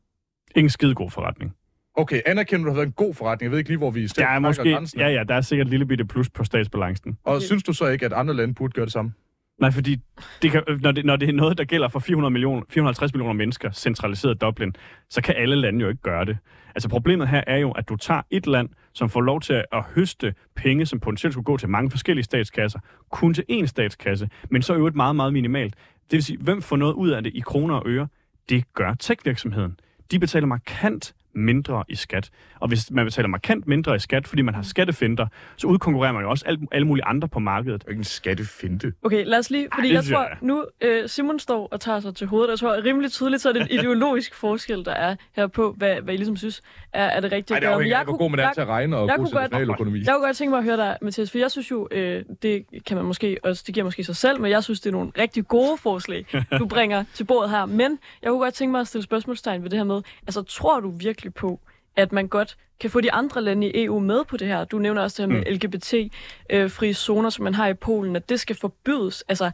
Ingen skide god forretning. Okay, anerkender du, at det har været en god forretning? Jeg ved ikke lige, hvor vi er måske, grænsen. ja, ja, der er sikkert et lille bitte plus på statsbalancen. Og synes du så ikke, at andre lande burde gøre det samme? Nej, fordi det kan, når, det, når det er noget, der gælder for 400 millioner, 450 millioner mennesker, centraliseret Dublin, så kan alle lande jo ikke gøre det. Altså problemet her er jo, at du tager et land, som får lov til at høste penge, som potentielt skulle gå til mange forskellige statskasser, kun til én statskasse, men så jo et meget, meget minimalt. Det vil sige, hvem får noget ud af det i kroner og øre? Det gør tech-virksomheden. De betaler markant mindre i skat. Og hvis man betaler markant mindre i skat, fordi man har skattefinder, så udkonkurrerer man jo også alle, alle mulige andre på markedet. Det er ikke en skattefinte. Okay, lad os lige, fordi det jeg tror, jeg nu øh, Simon står og tager sig til hovedet, og jeg tror rimelig tydeligt, så er det en ideologisk forskel, der er her på, hvad, hvad I ligesom synes er, er det rigtige Ej, at det er ikke, jeg hvor kunne- god man er jeg- til at regne og jeg god kunne til godt- nationaløkonomi. Jeg kunne godt tænke mig at høre dig, Mathias, for jeg synes jo, øh, det kan man måske også, det giver måske sig selv, men jeg synes, det er nogle rigtig gode forslag, du bringer til bordet her. Men jeg kunne godt tænke mig at stille spørgsmålstegn ved det her med, altså tror du virkelig på, at man godt kan få de andre lande i EU med på det her? Du nævner også det her med LGBT-frie zoner, som man har i Polen, at det skal forbydes. Altså,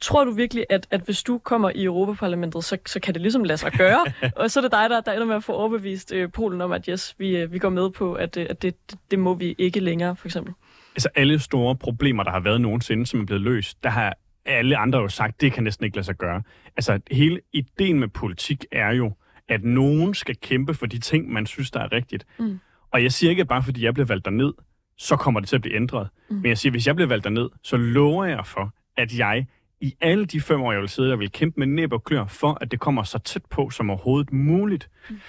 Tror du virkelig, at, at hvis du kommer i Europaparlamentet, så, så kan det ligesom lade sig gøre? og så er det dig, der, der ender med at få overbevist øh, Polen om, at yes, vi, øh, vi går med på, at, øh, at det, det, det må vi ikke længere, for eksempel. Altså alle store problemer, der har været nogensinde, som er blevet løst, der har alle andre jo sagt, det kan næsten ikke lade sig gøre. Altså hele ideen med politik er jo, at nogen skal kæmpe for de ting, man synes, der er rigtigt. Mm. Og jeg siger ikke, at bare fordi jeg bliver valgt derned, så kommer det til at blive ændret. Mm. Men jeg siger, at hvis jeg bliver valgt derned, så lover jeg for, at jeg i alle de fem år, jeg vil sidde der, vil kæmpe med næb og klør for, at det kommer så tæt på som overhovedet muligt. Mm.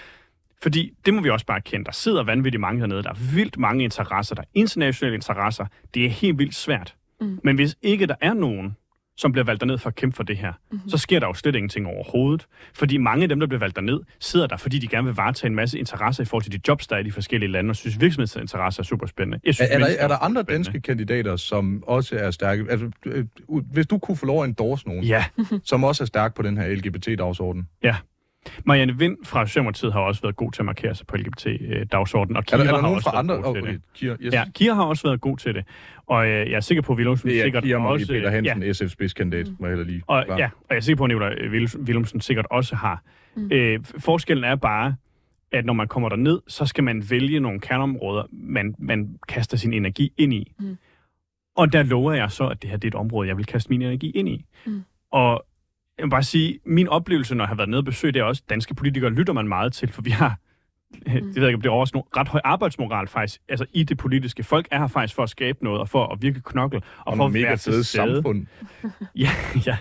Fordi det må vi også bare kende. Der sidder vanvittigt mange hernede. Der er vildt mange interesser. Der er internationale interesser. Det er helt vildt svært. Mm. Men hvis ikke der er nogen, som bliver valgt derned for at kæmpe for det her, mm-hmm. så sker der jo slet ingenting overhovedet. Fordi mange af dem, der bliver valgt derned, sidder der, fordi de gerne vil varetage en masse interesser i forhold til de jobs, der er i de forskellige lande, og synes virksomhedsinteresser er super spændende. Jeg Er, synes, er, der, mennesker er der andre danske kandidater, som også er stærke? Altså, øh, hvis du kunne få lov at endorse nogen, Ja, som også er stærk på den her LGBT-dagsorden. Marianne Vind fra Socialdemokratiet har også været god til at markere sig på LGBT-dagsordenen. Og Er der, er Kira der har nogen også fra været andre? god Oh, til okay, det. Kira, yes. Ja, Kira har også været god til det. Og øh, jeg er sikker på, at Willumsen det er sikkert Kira Marie også... Peter Hansen, ja, SF's spidskandidat, må jeg lige og, ja, og jeg er sikker på, at Nicolai Willum- Willumsen sikkert også har. Mm. Mm. Øh, forskellen er bare, at når man kommer derned, så skal man vælge nogle kerneområder, man, man kaster sin energi ind i. Mm. Og der lover jeg så, at det her det er et område, jeg vil kaste min energi ind i. Mm. Og jeg vil bare sige, min oplevelse, når jeg har været nede og besøge, det er også, danske politikere lytter man meget til, for vi har det ved jeg ikke, om det er også nogle ret høj arbejdsmoral faktisk, altså i det politiske. Folk er her faktisk for at skabe noget, og for at virke knokkel, og, Og for at mega være til stede. samfund. Ja, ja.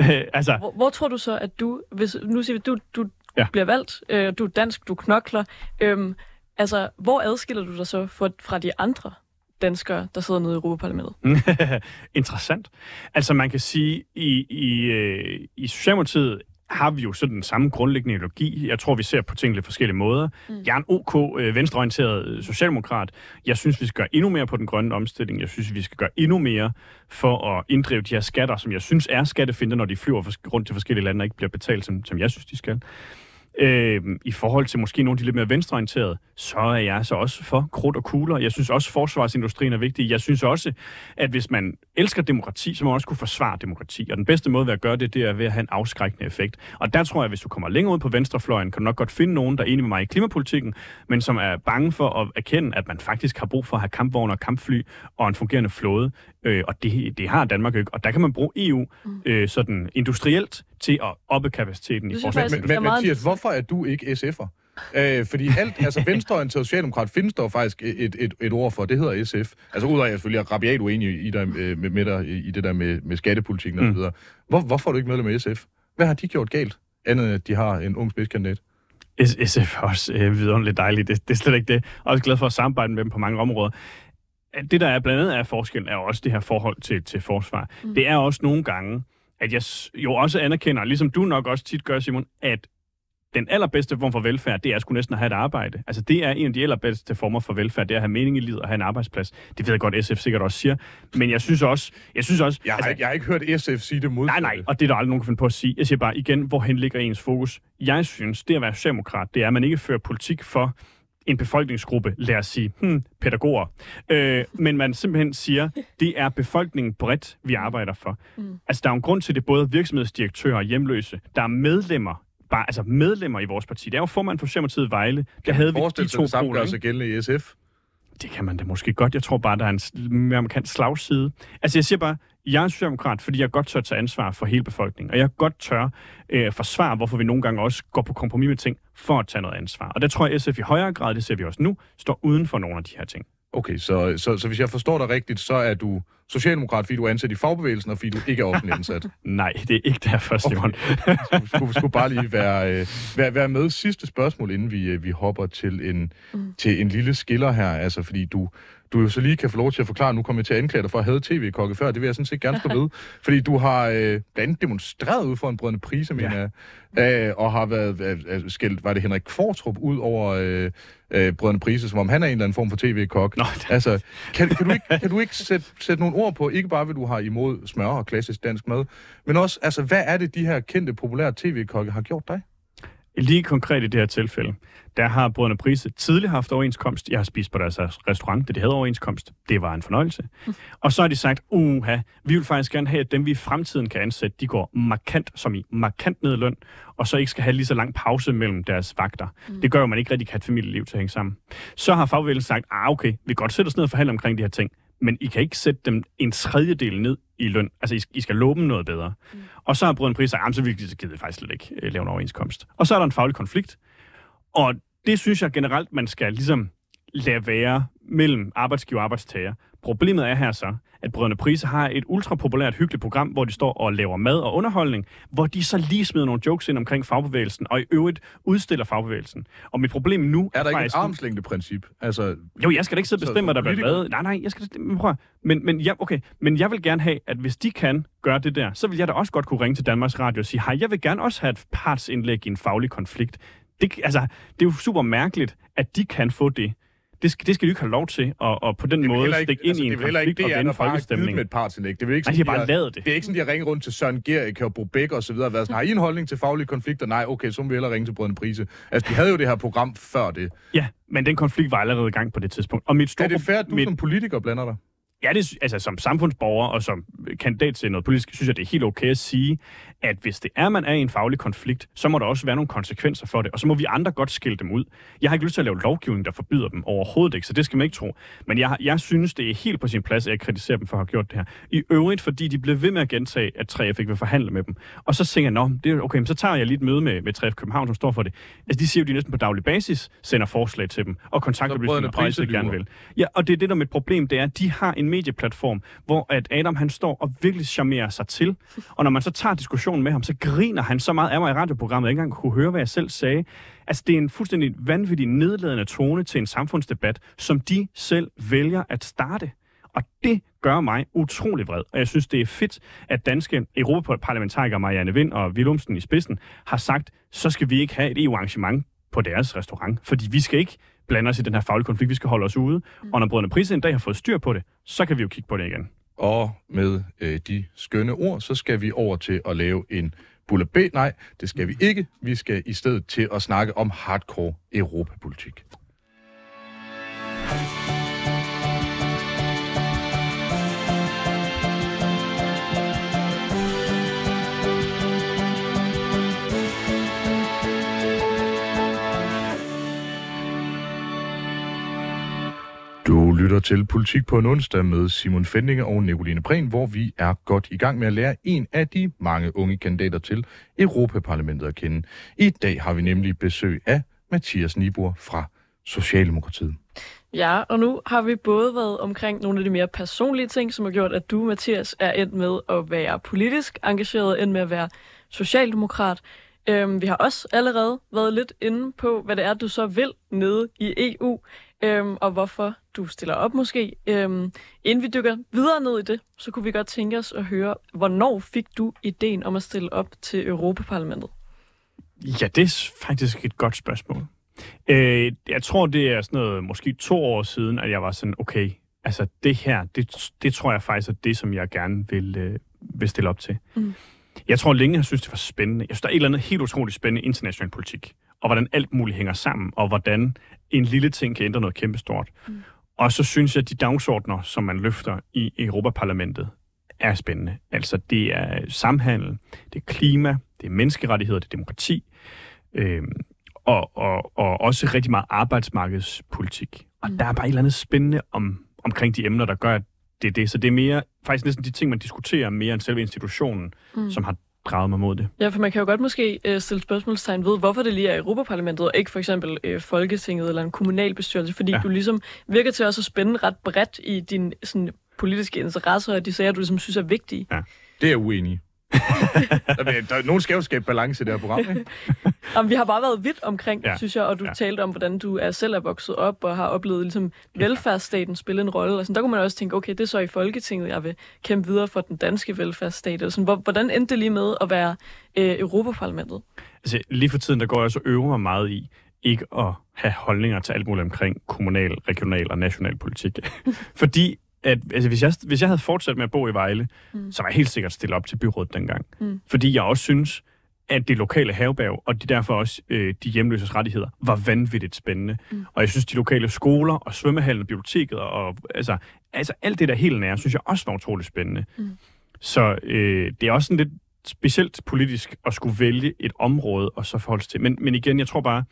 Øh, altså, Hvor, hvor tror du så, at du, hvis nu siger vi, du, du Ja. bliver valgt, øh, du er dansk, du knokler, øhm, altså, hvor adskiller du dig så fra, fra de andre danskere, der sidder nede i Europaparlamentet? Interessant. Altså man kan sige, i, i, øh, i Socialdemokratiet har vi jo sådan den samme grundlæggende ideologi. Jeg tror, vi ser på ting lidt forskellige måder. Mm. Jeg er en OK øh, venstreorienteret øh, socialdemokrat. Jeg synes, vi skal gøre endnu mere på den grønne omstilling. Jeg synes, vi skal gøre endnu mere for at inddrive de her skatter, som jeg synes er skattefinder, når de flyver rundt til forskellige lande og ikke bliver betalt, som, som jeg synes, de skal. Øh, I forhold til måske nogle af de lidt mere venstreorienterede, så er jeg så også for krudt og kugler. Jeg synes også, at forsvarsindustrien er vigtig. Jeg synes også, at hvis man elsker demokrati, så må man også kunne forsvare demokrati. Og den bedste måde ved at gøre det, det er ved at have en afskrækkende effekt. Og der tror jeg, at hvis du kommer længere ud på venstrefløjen, kan du nok godt finde nogen, der er enige med mig i klimapolitikken, men som er bange for at erkende, at man faktisk har brug for at have kampvogne og kampfly og en fungerende flåde. Øh, og det, det har Danmark ikke. Og der kan man bruge EU øh, sådan industrielt til at oppe kapaciteten i forsvaret. Men, men meget Mathias, hvorfor er du ikke SF'er? Øh, fordi alt, altså venstreorienteret socialdemokrat findes der faktisk et, et, et ord for, det hedder SF. Altså udover at jeg selvfølgelig er rabiat uenig i dig, øh, med, med dig i det der med, med skattepolitikken og Mm. så videre. Hvor, hvorfor er du ikke medlem af SF? Hvad har de gjort galt? Andet end at de har en ung spidskandidat. SF er også øh, vidunderligt dejligt. Det, det er slet ikke det. Jeg er også glad for at samarbejde med dem på mange områder. Det, der er blandt andet er forskellen, er også det her forhold til, til forsvar. Mm. Det er også nogle gange, at jeg jo også anerkender, ligesom du nok også tit gør, Simon, at den allerbedste form for velfærd, det er sgu næsten at have et arbejde. Altså det er en af de allerbedste former for velfærd, det er at have mening i livet og have en arbejdsplads. Det ved jeg godt, SF sikkert også siger. Men jeg synes også, jeg synes også, Jeg har, altså, ikke, jeg har ikke hørt SF sige det Nej, modsatte. nej, og det er der aldrig nogen kan finde på at sige. Jeg siger bare igen, hvorhen ligger ens fokus? Jeg synes, det at være socialdemokrat, det er, at man ikke fører politik for en befolkningsgruppe, lad os sige, hmm, pædagoger. Øh, men man simpelthen siger, det er befolkningen bredt, vi arbejder for. Mm. Altså, der er jo en grund til, det er både virksomhedsdirektører og hjemløse. Der er medlemmer, bare, altså medlemmer i vores parti. Det er jo formand for Socialdemokratiet Vejle. Der havde vi de sig, to det samme poler, sig gældende i SF. Det kan man da måske godt. Jeg tror bare, der er en mere markant slagside. Altså, jeg siger bare, jeg er socialdemokrat, fordi jeg godt tør tage ansvar for hele befolkningen. Og jeg godt tør øh, forsvare, hvorfor vi nogle gange også går på kompromis med ting for at tage noget ansvar. Og der tror jeg, SF i højere grad, det ser vi også nu, står uden for nogle af de her ting. Okay, så, så, så hvis jeg forstår dig rigtigt, så er du socialdemokrat, fordi du er ansat i fagbevægelsen, og fordi du ikke er offentlig ansat. Nej, det er ikke derfor, Simon. Okay. Skulle, skulle bare lige være, øh, være, være med. Sidste spørgsmål, inden vi, øh, vi hopper til en, mm. til en lille skiller her. Altså, fordi du, du jo så lige kan få lov til at forklare, nu kommer jeg til at anklage dig for at have tv-kokke før, det vil jeg sådan set gerne stå ved. Fordi du har øh, blandt andet demonstreret ud for en brødende prise, mener jeg, øh, og har været øh, øh, skældt, var det Henrik Kvartrup ud over øh, øh, brødende prise, som om han er en eller anden form for tv-kok. Nå, Altså, kan, kan, du ikke, kan du ikke sætte, sætte nogle ord på, ikke bare hvad du har imod smør og klassisk dansk mad, men også, altså, hvad er det, de her kendte, populære tv-kokke har gjort dig? Lige konkret i det her tilfælde, der har Brødrene Prise tidligere haft overenskomst. Jeg har spist på deres restaurant, det de havde overenskomst. Det var en fornøjelse. Mm. Og så har de sagt, uha, vi vil faktisk gerne have, at dem vi i fremtiden kan ansætte, de går markant, som i markant ned i løn, og så ikke skal have lige så lang pause mellem deres vagter. Mm. Det gør jo, at man ikke rigtig kan have et familieliv til at hænge sammen. Så har fagbevægelsen sagt, ah okay, vi kan godt sætte os ned og forhandle omkring de her ting, men I kan ikke sætte dem en tredjedel ned i løn. Altså, I, I skal love dem noget bedre. Mm. Og så har Brødrene Pris sagt, så vil vi faktisk slet ikke uh, lave en overenskomst. Og så er der en faglig konflikt. Og det synes jeg generelt, man skal ligesom lade være mellem arbejdsgiver og arbejdstager. Problemet er her så, at Brødrene Prise har et ultrapopulært, hyggeligt program, hvor de står og laver mad og underholdning, hvor de så lige smider nogle jokes ind omkring fagbevægelsen, og i øvrigt udstiller fagbevægelsen. Og mit problem nu Er der ikke faktisk... et armslængdeprincip? Altså, Jo, jeg skal da ikke sidde og bestemme, hvad der bliver lavet. Nej, nej, jeg skal men prøv, men, men, ja, okay. men jeg vil gerne have, at hvis de kan gøre det der, så vil jeg da også godt kunne ringe til Danmarks Radio og sige, hej, jeg vil gerne også have et partsindlæg i en faglig konflikt. Det, altså, det er jo super mærkeligt, at de kan få det. Det skal, det skal de ikke have lov til, og, og på den det er måde ikke, stikke ind altså, i en det er konflikt ikke og det, vende bare har givet folkestemningen. med et partsindlæg. Det er vel ikke Nej, sådan, de har bare har- lavet det. Det er ikke sådan, de har ringet rundt til Søren Gerik og Bo Bæk og så videre. og Været sådan, har I en holdning til faglige konflikter? Nej, okay, så må vi hellere ringe til Brødrene Prise. Altså, de havde jo det her program før det. Ja, men den konflikt var allerede i gang på det tidspunkt. Og mit store Er det fair, at du mit, som politiker blander dig? Ja, det, altså som samfundsborger og som kandidat til noget politisk, synes jeg, det er helt okay at sige, at hvis det er, man er i en faglig konflikt, så må der også være nogle konsekvenser for det, og så må vi andre godt skille dem ud. Jeg har ikke lyst til at lave lovgivning, der forbyder dem overhovedet ikke, så det skal man ikke tro. Men jeg, jeg synes, det er helt på sin plads, at jeg kritiserer dem for at have gjort det her. I øvrigt, fordi de blev ved med at gentage, at 3F ikke vil forhandle med dem. Og så tænker jeg, nå, det er okay, men så tager jeg lige et møde med, med 3F København, som står for det. Altså, de siger jo, de næsten på daglig basis sender forslag til dem, og kontakter Brødrene og gerne vil. Ja, og det er det, der er mit problem, det er, at de har en medieplatform, hvor at Adam han står og virkelig charmerer sig til. Og når man så tager diskussionen med ham, så griner han så meget af mig i radioprogrammet, at jeg ikke engang kunne høre, hvad jeg selv sagde. Altså, det er en fuldstændig vanvittig nedladende tone til en samfundsdebat, som de selv vælger at starte. Og det gør mig utrolig vred. Og jeg synes, det er fedt, at danske europaparlamentarikere Marianne Vind og Willumsen i spidsen har sagt, så skal vi ikke have et EU-arrangement på deres restaurant, fordi vi skal ikke blande os i den her faglige konflikt, vi skal holde os ude. Mm. Og når brødrene Prise en dag har fået styr på det, så kan vi jo kigge på det igen. Og med øh, de skønne ord, så skal vi over til at lave en bullet B. Nej, det skal vi ikke. Vi skal i stedet til at snakke om hardcore europapolitik. Lytter til Politik på en onsdag med Simon Fendinge og Nicoline Prehn, hvor vi er godt i gang med at lære en af de mange unge kandidater til Europaparlamentet at kende. I dag har vi nemlig besøg af Mathias Nibor fra Socialdemokratiet. Ja, og nu har vi både været omkring nogle af de mere personlige ting, som har gjort, at du, Mathias, er endt med at være politisk engageret, end med at være socialdemokrat. Øhm, vi har også allerede været lidt inde på, hvad det er, du så vil nede i EU, øhm, og hvorfor du stiller op måske. Øhm, inden vi dykker videre ned i det, så kunne vi godt tænke os at høre, hvornår fik du ideen om at stille op til Europaparlamentet? Ja, det er faktisk et godt spørgsmål. Øh, jeg tror, det er sådan noget, måske to år siden, at jeg var sådan, okay, altså det her, det, det tror jeg faktisk er det, som jeg gerne vil, øh, vil stille op til. Mm. Jeg tror længe, jeg synes, det var spændende. Jeg synes, der er et eller andet helt utroligt spændende international politik, og hvordan alt muligt hænger sammen, og hvordan en lille ting kan ændre noget kæmpestort. Mm. Og så synes jeg, at de dagsordner, som man løfter i Europaparlamentet, er spændende. Altså, det er samhandel, det er klima, det er menneskerettigheder, det er demokrati, øhm, og, og, og også rigtig meget arbejdsmarkedspolitik. Og Mm. der er bare et eller andet spændende om, omkring de emner, der gør, at det er det. Så det er mere, faktisk næsten de ting, man diskuterer, mere end selve institutionen, Mm. som har draget mig mod det. Ja, for man kan jo godt måske øh, stille spørgsmålstegn ved, hvorfor det lige er Europaparlamentet, og ikke for eksempel øh, Folketinget eller en kommunalbestyrelse, fordi ja. du ligesom virker til også at spænde ret bredt i din sådan, politiske interesser, og de sager, du ligesom synes er vigtige. Ja. Det er jeg uenig. der, der, nogen skal jo skabe balance i det her program, ikke? Jamen, vi har bare været vidt omkring, ja. Synes jeg, og du Ja. talte om, hvordan du er selv er vokset op og har oplevet ligesom, velfærdsstaten spille en rolle. Og sådan, der kunne man også tænke, okay, det er så i Folketinget, jeg vil kæmpe videre for den danske velfærdsstat. Og sådan, hvor, hvordan endte det lige med at være øh, Europaparlamentet? Altså, lige for tiden, der går jeg og øver mig meget i, ikke at have holdninger til alt muligt omkring kommunal, regional og national politik. Fordi at, altså, hvis, jeg, hvis jeg havde fortsat med at bo i Vejle, mm. så var jeg helt sikkert stillet op til byrådet dengang. Mm. Fordi jeg også synes, at det lokale havebærg, og de derfor også øh, de hjemløses rettigheder, var vanvittigt spændende. Mm. Og jeg synes, de lokale skoler og svømmehallen og biblioteket, og, og altså, altså alt det der helt nære, synes jeg også var utroligt spændende. Mm. Så øh, det er også sådan lidt specielt politisk at skulle vælge et område og så forholde sig til. Men, men igen, jeg tror bare,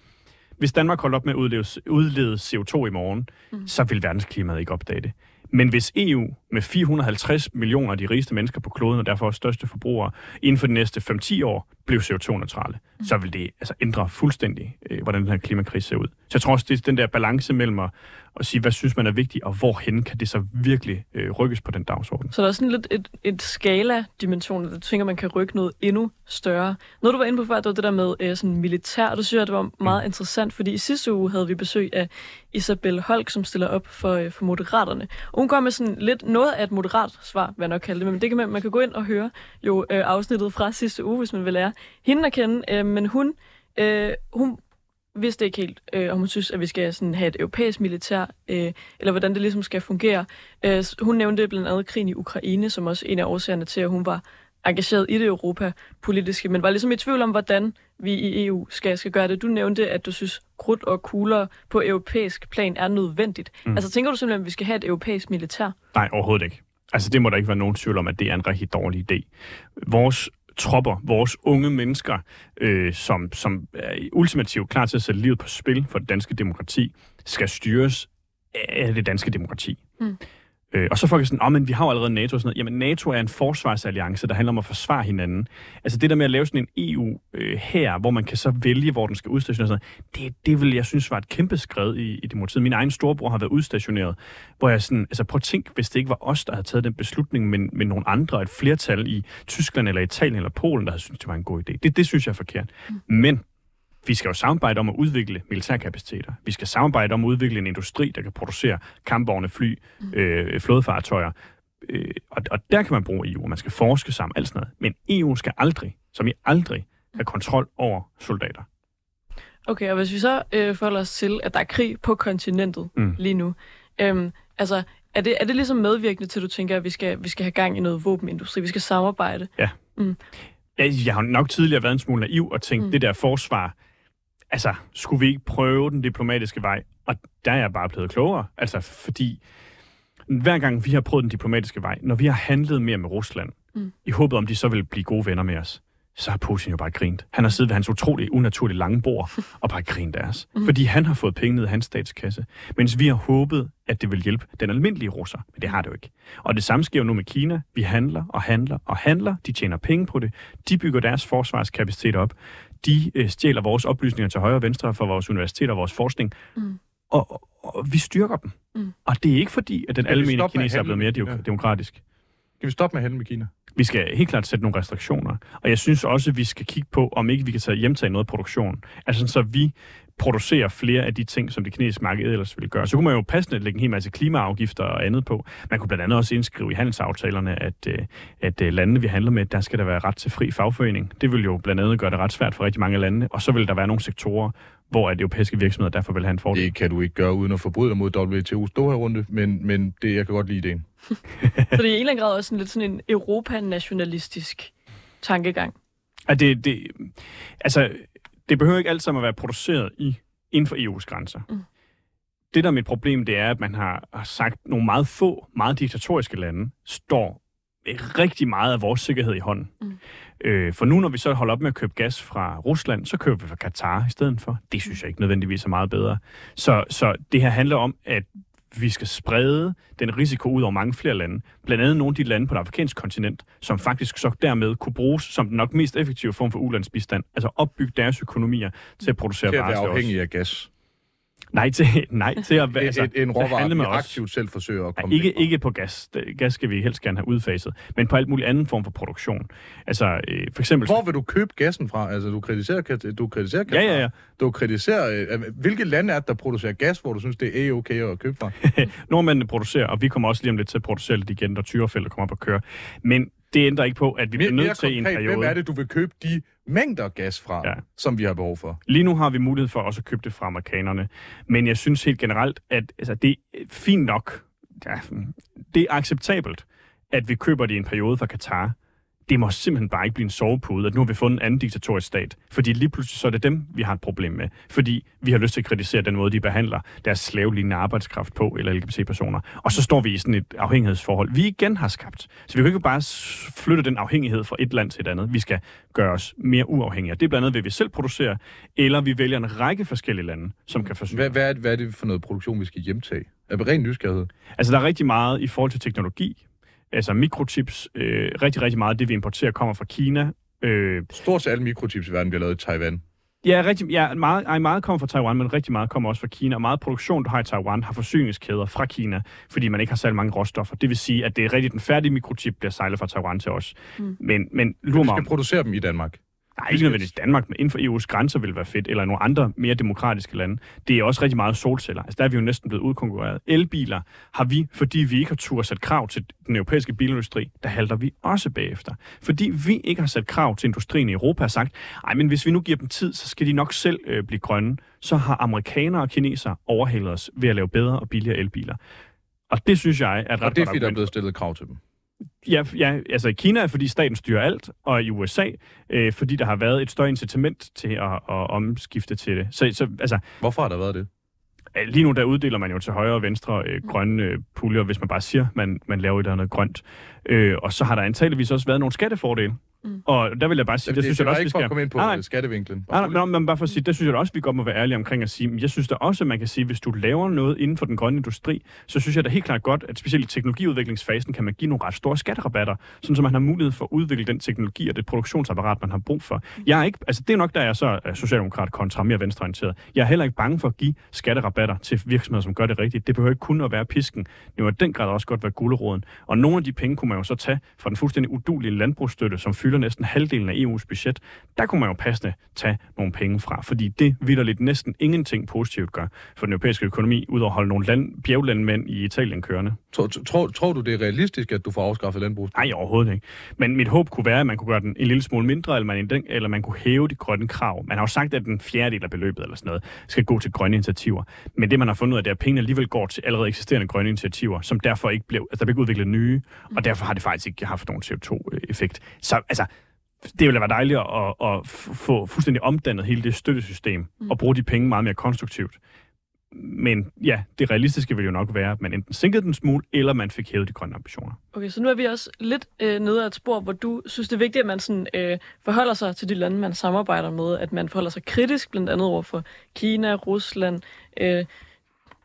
hvis Danmark holdt op med at udlede, udlede CO2 i morgen, mm. så vil verdensklimaet ikke opdage det. Men hvis EU med 450 millioner af de rigeste mennesker på kloden, og derfor også største forbrugere, inden for de næste 5-10 år blev CO2-neutrale, mm. så vil det altså ændre fuldstændig, øh, hvordan den her klimakrise ser ud. Så jeg tror også, det er den der balance mellem at, at sige, hvad synes man er vigtigt, og hvorhen kan det så virkelig øh, rykkes på den dagsorden. Så der er sådan lidt et, et skala-dimension, der du tænker, man kan rykke noget endnu større. Noget, du var inde på før, det var det der med øh, sådan militær, det synes jeg, det var meget mm. interessant, fordi i sidste uge havde vi besøg af Isabel Holk, som stiller op for, øh, for Moderaterne. Og hun kom med sådan lidt noget af et moderat svar, hvad jeg nok kalde det, men det kan man, man kan gå ind og høre jo øh, afsnittet fra sidste uge, hvis man vil lære hende at kende. Øh, men hun, øh, hun vidste ikke helt, øh, om hun synes, at vi skal sådan have et europæisk militær, øh, eller hvordan det ligesom skal fungere. Øh, hun nævnte blandt andet krigen i Ukraine, som også en af årsagerne til, at hun var engageret i det europapolitiske, men var ligesom i tvivl om, hvordan vi i EU skal, skal gøre det. Du nævnte, at du synes, krudt og kugler på europæisk plan er nødvendigt. Mm. Altså tænker du simpelthen, at vi skal have et europæisk militær? Nej, overhovedet ikke. Altså det må der ikke være nogen tvivl om, at det er en rigtig dårlig idé. Vores tropper, vores unge mennesker, øh, som, som er ultimativt klar til at sætte livet på spil for det danske demokrati, skal styres af det danske demokrati. Mm. Øh, og så folk er sådan, oh, men vi har jo allerede NATO og sådan noget. Jamen, NATO er en forsvarsalliance, der handler om at forsvare hinanden. Altså det der med at lave sådan en EU øh, her, hvor man kan så vælge, hvor den skal udstationeres, det, det vil jeg synes var et kæmpe skred i, i demokratiet. Min egen storebror har været udstationeret, hvor jeg sådan, altså prøv at tænk, hvis det ikke var os, der havde taget den beslutning, men, men nogle andre, et flertal i Tyskland eller Italien eller Polen, der havde syntes, det var en god idé. Det, det synes jeg er forkert. Mm. Men vi skal jo samarbejde om at udvikle militærkapaciteter. Vi skal samarbejde om at udvikle en industri, der kan producere kampvogne, fly, mm. øh, flådefartøjer. Øh, og, og der kan man bruge EU, og man skal forske sammen, alt sådan noget. Men EU skal aldrig, som i aldrig, have kontrol over soldater. Okay, og hvis vi så øh, forholder os til, at der er krig på kontinentet mm. lige nu, øhm, altså, er det, er det ligesom medvirkende til, at du tænker, at vi skal, vi skal have gang i noget våbenindustri, vi skal samarbejde? Ja. Mm. Jeg, jeg har nok tidligere været en smule naiv og tænkt, mm. det der forsvar, altså, skulle vi ikke prøve den diplomatiske vej? Og der er jeg bare blevet klogere. Altså, fordi hver gang vi har prøvet den diplomatiske vej, når vi har handlet mere med Rusland, mm. i håbet om, de så vil blive gode venner med os, så har Putin jo bare grint. Han har siddet ved hans utrolig unaturligt lange bord og bare grint af os. Mm. Fordi han har fået penge ned i hans statskasse. Mens vi har håbet, at det vil hjælpe den almindelige russer. Men det har det jo ikke. Og det samme sker jo nu med Kina. Vi handler og handler og handler. De tjener penge på det. De bygger deres forsvarskapacitet op. De øh, stjæler vores oplysninger til højre og venstre for vores universiteter og vores forskning. Mm. Og, og, og vi styrker dem. Mm. Og det er ikke fordi, at den almindelige kineser er blevet mere de- Ja. demokratisk. Skal vi stoppe med at med Kina? Vi skal helt klart sætte nogle restriktioner. Og jeg synes også, at vi skal kigge på, om ikke vi kan tage hjemtage noget produktion. Altså sådan, så vi producerer flere af de ting, som det kinesiske marked ellers ville gøre. Så kunne man jo passende lægge en hel masse klimaafgifter og andet på. Man kunne blandt andet også indskrive i handelsaftalerne, at, øh, at øh, landene, vi handler med, der skal der være ret til fri fagforening. Det vil jo blandt andet gøre det ret svært for rigtig mange lande. Og så vil der være nogle sektorer, hvor at europæiske virksomheder derfor vil have en fordel. Det kan du ikke gøre uden at forbryde dig mod WTO's Doha-runde, men, men det, jeg kan godt lide ideen. Så det er i en eller anden grad også sådan lidt sådan en europanationalistisk tankegang. At det, det, altså, det behøver ikke alt sammen at være produceret i, inden for EU's grænser. Mm. Det, der er mit problem, det er, at man har, har sagt, at nogle meget få, meget diktatoriske lande står rigtig meget af vores sikkerhed i hånden. Mm. Øh, for nu, når vi så holder op med at købe gas fra Rusland, så køber vi fra Katar i stedet for. Det synes jeg ikke nødvendigvis er meget bedre. Så, så det her handler om, at vi skal sprede den risiko ud over mange flere lande. Blandt andet nogle af de lande på det afrikanske kontinent, som faktisk så dermed kunne bruges som den nok mest effektive form for ulandsbistand. Altså opbygge deres økonomier til at producere Til at varer være til os. afhængig af gas. Nej til, nej til at være... Altså, Altså, en, råvare, vi med aktivt selv forsøger at komme ikke, væk fra. ikke på gas. Gas skal vi helst gerne have udfaset. Men på alt muligt anden form for produktion. Altså, øh, for eksempel... Hvor vil du købe gassen fra? Altså, du kritiserer, du kritiserer Ja, ja, ja. Du kritiserer... Øh, hvilke lande er det, der producerer gas, hvor du synes, det er okay at købe fra? Nordmændene producerer, og vi kommer også lige om lidt til at producere lidt igen, når Tyrefeldt kommer op og kører. Men det ændrer ikke på, at vi bliver nødt til i en konkret, hvem periode... er det, du vil købe de mængder gas fra, Ja. som vi har behov for? Lige nu har vi mulighed for også at købe det fra amerikanerne. Men jeg synes helt generelt, at altså, det er fint nok. Ja, det er acceptabelt, at vi køber det i en periode fra Katar. Det må simpelthen bare ikke blive en sovepude, at nu har vi fundet en anden diktatorisk stat. Fordi lige pludselig så er det dem, vi har et problem med. Fordi vi har lyst til at kritisere den måde, de behandler deres slavelignende arbejdskraft på, eller LGBT-personer. Og så står vi i sådan et afhængighedsforhold, vi igen har skabt. Så vi kan ikke bare flytte den afhængighed fra et land til et andet. Vi skal gøre os mere uafhængige. Det er blandt andet ved, vi selv producerer, eller vi vælger en række forskellige lande, som kan forsyne. Hvad, hvad, er det, hvad er det for noget produktion, vi skal hjemtage? Er det ren nysgerrighed? Altså, der er rigtig meget i forhold til teknologi. Altså mikrochips, øh, rigtig, rigtig meget af det, vi importerer, kommer fra Kina. Øh, Stort set alle mikrochips i verden bliver lavet i Taiwan. ja, rigtig, ja meget, ej, meget kommer fra Taiwan, men rigtig meget kommer også fra Kina. Og meget produktion, du har i Taiwan, har forsyningskæder fra Kina, fordi man ikke har særlig mange råstoffer. Det vil sige, at det er rigtigt, den færdige mikrochip bliver sejlet fra Taiwan til os. Mm. Men, men lur Vi mig skal om, producere dem i Danmark. Nej, ikke nødvendigvis Danmark, men inden for EU's grænser vil være fedt, eller nogle andre mere demokratiske lande. Det er også rigtig meget solceller. Altså, der er vi jo næsten blevet udkonkurreret. Elbiler har vi, fordi vi ikke har tur sat krav til den europæiske bilindustri, der halter vi også bagefter. Fordi vi ikke har sat krav til industrien i Europa og sagt, ej, men hvis vi nu giver dem tid, så skal de nok selv øh, blive grønne. Så har amerikanere og kinesere overhalet os ved at lave bedre og billigere elbiler. Og det synes jeg er et ret Og det er fordi, der er blevet stillet krav til dem. Ja, ja, altså i Kina er fordi staten styrer alt, og i USA, øh, fordi der har været et større incitament til at, at omskifte til det. Så, så altså, Hvorfor har der været det? lige nu der uddeler man jo til højre og venstre øh, grønne øh, puljer, hvis man bare siger, man, man laver et eller andet grønt. Øh, og så har der antageligvis også været nogle skattefordele. Mm. Og der vil jeg bare sige, Det, det, det, synes det jeg også, vi ikke for skal... at komme ind på Nej, nej, nej. skattevinklen. Nej, nej, nej, men bare for at sige, det synes jeg også, vi godt må være ærlige omkring at sige, men jeg synes da også, at man kan sige, hvis du laver noget inden for den grønne industri, så synes jeg da helt klart godt, at specielt i teknologiudviklingsfasen kan man give nogle ret store skatterabatter, sådan så man har mulighed for at udvikle den teknologi og det produktionsapparat, man har brug for. Jeg er ikke, altså det er nok, der er så er socialdemokrat kontra mere venstreorienteret. Jeg er heller ikke bange for at give skatterabatter til virksomheder, som gør det rigtigt. Det behøver ikke kun at være pisken. Det må i den grad også godt være guleroden. Og nogle af de penge kunne man jo så tage fra den fuldstændig udulige landbrugsstøtte, som fylder næsten halvdelen af EU's budget. Der kunne man jo passende tage nogle penge fra, fordi det vidderligt næsten ingenting positivt gør for den europæiske økonomi, ud at holde nogle land, bjerglandmænd i Italien kørende. Tror, tror, tror du, det er realistisk, at du får afskaffet landbrug? Nej, overhovedet ikke. Men mit håb kunne være, at man kunne gøre den en lille smule mindre, eller man, eller man kunne hæve de grønne krav. Man har jo sagt, at den fjerdedel af beløbet eller sådan noget skal gå til grønne initiativer. Men det, man har fundet ud af, det er, at pengene alligevel går til allerede eksisterende grønne initiativer, som derfor ikke blev, altså der blev ikke udviklet nye, og derfor har det faktisk ikke haft nogen CO2-effekt. Så altså, det ville være dejligt at, at få fuldstændig omdannet hele det støttesystem, og bruge de penge meget mere konstruktivt. Men ja, det realistiske vil jo nok være, at man enten sænkede den smule, eller man fik hævet de grønne ambitioner. Okay, så nu er vi også lidt øh, nede af et spor, hvor du synes, det er vigtigt, at man sådan, øh, forholder sig til de lande, man samarbejder med, at man forholder sig kritisk, blandt andet over for Kina, Rusland, øh,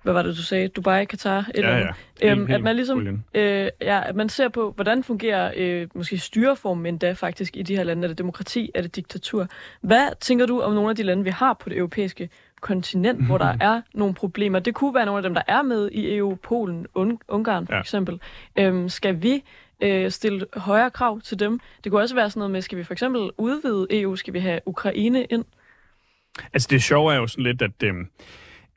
hvad var det, du sagde? Dubai, Katar, et eller andet. Øhm, Helt- at man ligesom, brilliant. øh, ja, at man ser på, hvordan fungerer øh, måske styreformen endda faktisk i de her lande. Er det demokrati? Er det diktatur? Hvad tænker du om nogle af de lande, vi har på det europæiske kontinent, hvor der er nogle problemer? Det kunne være nogle af dem, der er med i EU, Polen, Un- Ungarn for Ja. eksempel. Øhm, skal vi øh, stille højere krav til dem? Det kunne også være sådan noget med, skal vi for eksempel udvide EU? Skal vi have Ukraine ind? Altså det sjove er jo sådan lidt, at øhm,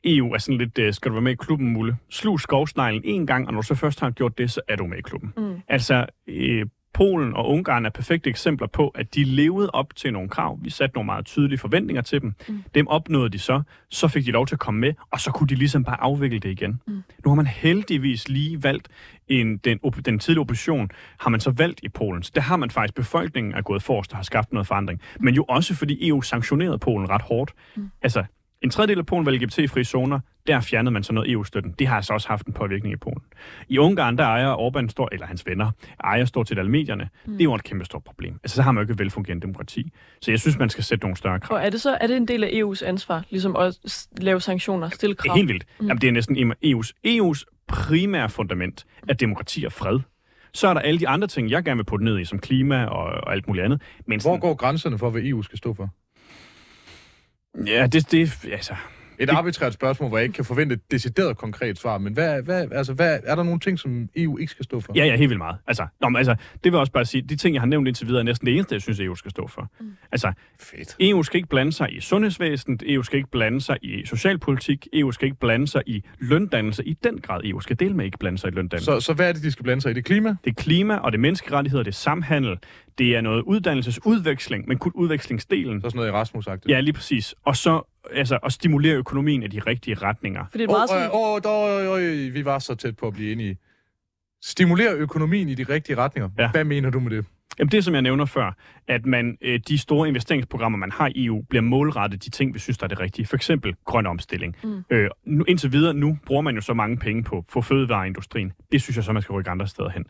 EU er sådan lidt, øh, skal du være med i klubben, Mulle? Slug skovsneglen en gang, og når du så først har gjort det, så er du med i klubben. Mm. Altså, øh, Polen og Ungarn er perfekte eksempler på, at de levede op til nogle krav. Vi satte nogle meget tydelige forventninger til dem. Mm. Dem opnåede de så. Så fik de lov til at komme med, og så kunne de ligesom bare afvikle det igen. Mm. Nu har man heldigvis lige valgt en, den, op, den tidlige opposition, har man så valgt i Polen. Så der har man faktisk, befolkningen er gået forrest og har skabt noget forandring. Men jo også fordi EU sanktionerede Polen ret hårdt. Mm. Altså, en tredjedel af Polen var LGBT-frie zoner. Der fjernede man så noget EU-støtten. Det har altså også haft en påvirkning i Polen. I Ungarn, der ejer Orbán, stor, eller hans venner, ejer stort set alle medierne. Mm. Det er jo et kæmpe stort problem. Altså, så har man jo ikke et velfungerende demokrati. Så jeg synes, man skal sætte nogle større krav. Og er det så er det en del af EU's ansvar, ligesom at lave sanktioner, stille Det krav? er helt vildt. Mm. Jamen, det er næsten EU's, EU's primære fundament er demokrati og fred. Så er der alle de andre ting, jeg gerne vil putte ned i, som klima og, og alt muligt andet. Men Hvor går grænserne for, hvad EU skal stå for? Ja, det, det, altså, et arbitrært spørgsmål, hvor jeg ikke kan forvente et decideret konkret svar, men hvad, hvad, altså, hvad, er der nogle ting, som EU ikke skal stå for? Ja, ja, helt vildt meget. Altså, nå, men, altså, det vil jeg også bare sige, de ting, jeg har nævnt indtil videre, er næsten det eneste, jeg synes, EU skal stå for. Mm. Altså, Fedt. EU skal ikke blande sig i sundhedsvæsenet, EU skal ikke blande sig i socialpolitik, EU skal ikke blande sig i løndannelse. I den grad EU skal dele med ikke blande sig i løndannelse. Så, så hvad er det, de skal blande sig i? Det er klima? Det er klima, og det er menneskerettigheder, det er samhandel, det er noget uddannelsesudveksling, men kun udvekslingsdelen. Så sådan noget erasmus -agtigt. Ja, lige præcis. Og så altså, at stimulere økonomien i de rigtige retninger. For det er Åh, meget sådan... oh, oh, oh, oh, vi var så tæt på at blive enige. Stimulere økonomien i de rigtige retninger. Ja. Hvad mener du med det? Jamen det, som jeg nævner før, at man, øh, de store investeringsprogrammer, man har i EU, bliver målrettet de ting, vi synes, der er det rigtige. For eksempel grøn omstilling. Mm. Øh, nu, indtil videre, nu bruger man jo så mange penge på, på fødevareindustrien. Det synes jeg så, man skal rykke andre steder hen.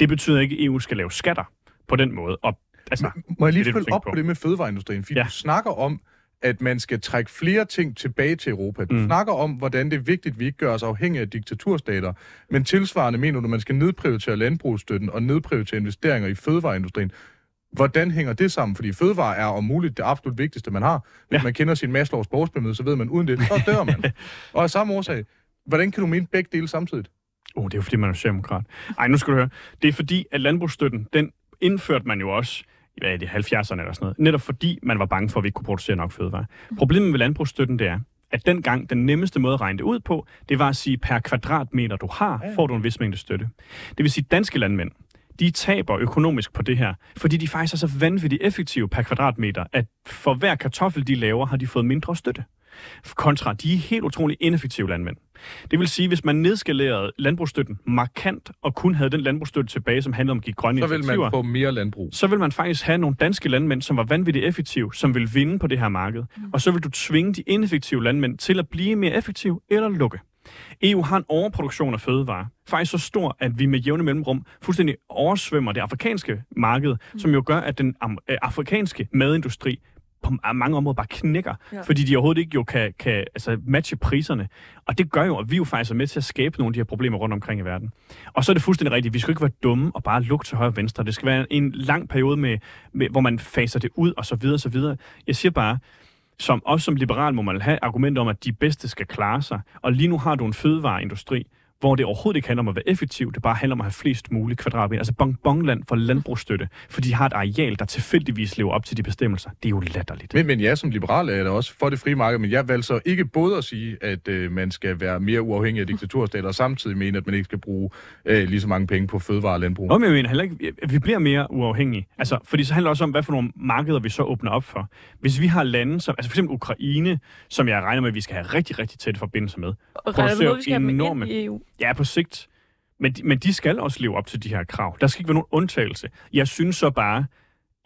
Det betyder ikke, at EU skal lave skatter på den måde. Og, altså, Må jeg lige følge op på. på. det med fødevareindustrien? Fordi Ja. du snakker om, at man skal trække flere ting tilbage til Europa. Du Mm. snakker om, hvordan det er vigtigt, at vi ikke gør os afhængige af diktaturstater. Men tilsvarende mener du, at man skal nedprioritere landbrugsstøtten og nedprioritere investeringer i fødevareindustrien. Hvordan hænger det sammen? Fordi fødevare er om muligt det absolut vigtigste, man har. Hvis Ja. man kender sin Maslows borgspilmøde, så ved man, uden det, så dør man. og af samme årsag, hvordan kan du mene begge dele samtidig? Oh, det er jo fordi, man er socialdemokrat. Ej, nu skal du høre. Det er fordi, at landbrugsstøtten, den indførte man jo også hvad er det, 70'erne eller sådan noget. Netop fordi man var bange for, at vi ikke kunne producere nok fødevarer. Problemet med landbrugsstøtten, det er, at dengang den nemmeste måde at regne det ud på, det var at sige, per kvadratmeter du har, får du en vis mængde støtte. Det vil sige, danske landmænd, de taber økonomisk på det her, fordi de faktisk er så vanvittigt effektive per kvadratmeter, at for hver kartoffel, de laver, har de fået mindre støtte. Kontra, de er helt utrolig ineffektive landmænd. Det vil sige, hvis man nedskalerede landbrugsstøtten markant, og kun havde den landbrugsstøtte tilbage, som handlede om at give grønne Så vil man få mere landbrug. så vil man faktisk have nogle danske landmænd, som var vanvittigt effektive, som vil vinde på det her marked. Og så vil du tvinge de ineffektive landmænd til at blive mere effektive eller lukke. EU har en overproduktion af fødevarer, faktisk så stor, at vi med jævne mellemrum fuldstændig oversvømmer det afrikanske marked, som jo gør, at den øh, afrikanske madindustri på mange områder bare knækker. Ja. fordi de overhovedet ikke jo kan, kan altså matche priserne. Og det gør jo, at vi jo faktisk er med til at skabe nogle af de her problemer rundt omkring i verden. Og så er det fuldstændig rigtigt, vi skal ikke være dumme og bare lukke til højre og venstre. Det skal være en lang periode, med, med, hvor man faser det ud, og så videre, og så videre. Jeg siger bare, som, også som liberal må man have argument om, at de bedste skal klare sig. Og lige nu har du en fødevareindustri, hvor det overhovedet ikke handler om at være effektiv, det bare handler om at have flest mulige kvadratmeter. Altså bonbonland for landbrugsstøtte, fordi de har et areal, der tilfældigvis lever op til de bestemmelser. Det er jo latterligt. Men, men jeg som liberal er da også for det frie marked, men jeg valgte så ikke både at sige, at øh, man skal være mere uafhængig af diktaturstater, og samtidig mene, at man ikke skal bruge øh, lige så mange penge på fødevare og landbrug. Nå, men jeg mener heller ikke, at vi bliver mere uafhængige. Altså, fordi så handler det også om, hvad for nogle markeder vi så åbner op for. Hvis vi har lande, som, altså for eksempel Ukraine, som jeg regner med, at vi skal have rigtig, rigtig tætte forbindelser med. Og regner med, vi skal have enorme- ind i EU? Ja, på sigt. Men de, men de skal også leve op til de her krav. Der skal ikke være nogen undtagelse. Jeg synes så bare,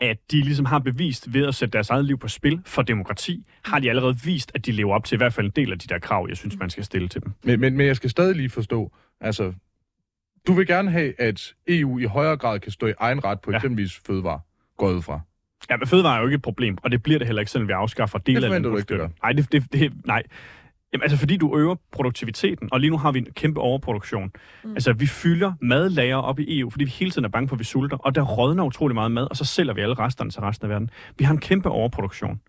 at de ligesom har bevist ved at sætte deres eget liv på spil for demokrati, har de allerede vist, at de lever op til i hvert fald en del af de der krav, jeg synes, man skal stille til dem. Men, men, men jeg skal stadig lige forstå, altså, du vil gerne have, at EU i højere grad kan stå i egen ret på Ja. eksempelvis fødevare, går ud fra. Ja, men fødevare er jo ikke et problem, og det bliver det heller ikke, selvom vi afskaffer dele Det af forventer du ikke, det. Nej, det, det, det, nej. Jamen, altså fordi du øger produktiviteten, og lige nu har vi en kæmpe overproduktion. Mm. Altså vi fylder madlager op i EU, fordi vi hele tiden er bange for, at vi sulter, og der rådner utrolig meget mad, og så sælger vi alle resterne til resten af verden. Vi har en kæmpe overproduktion.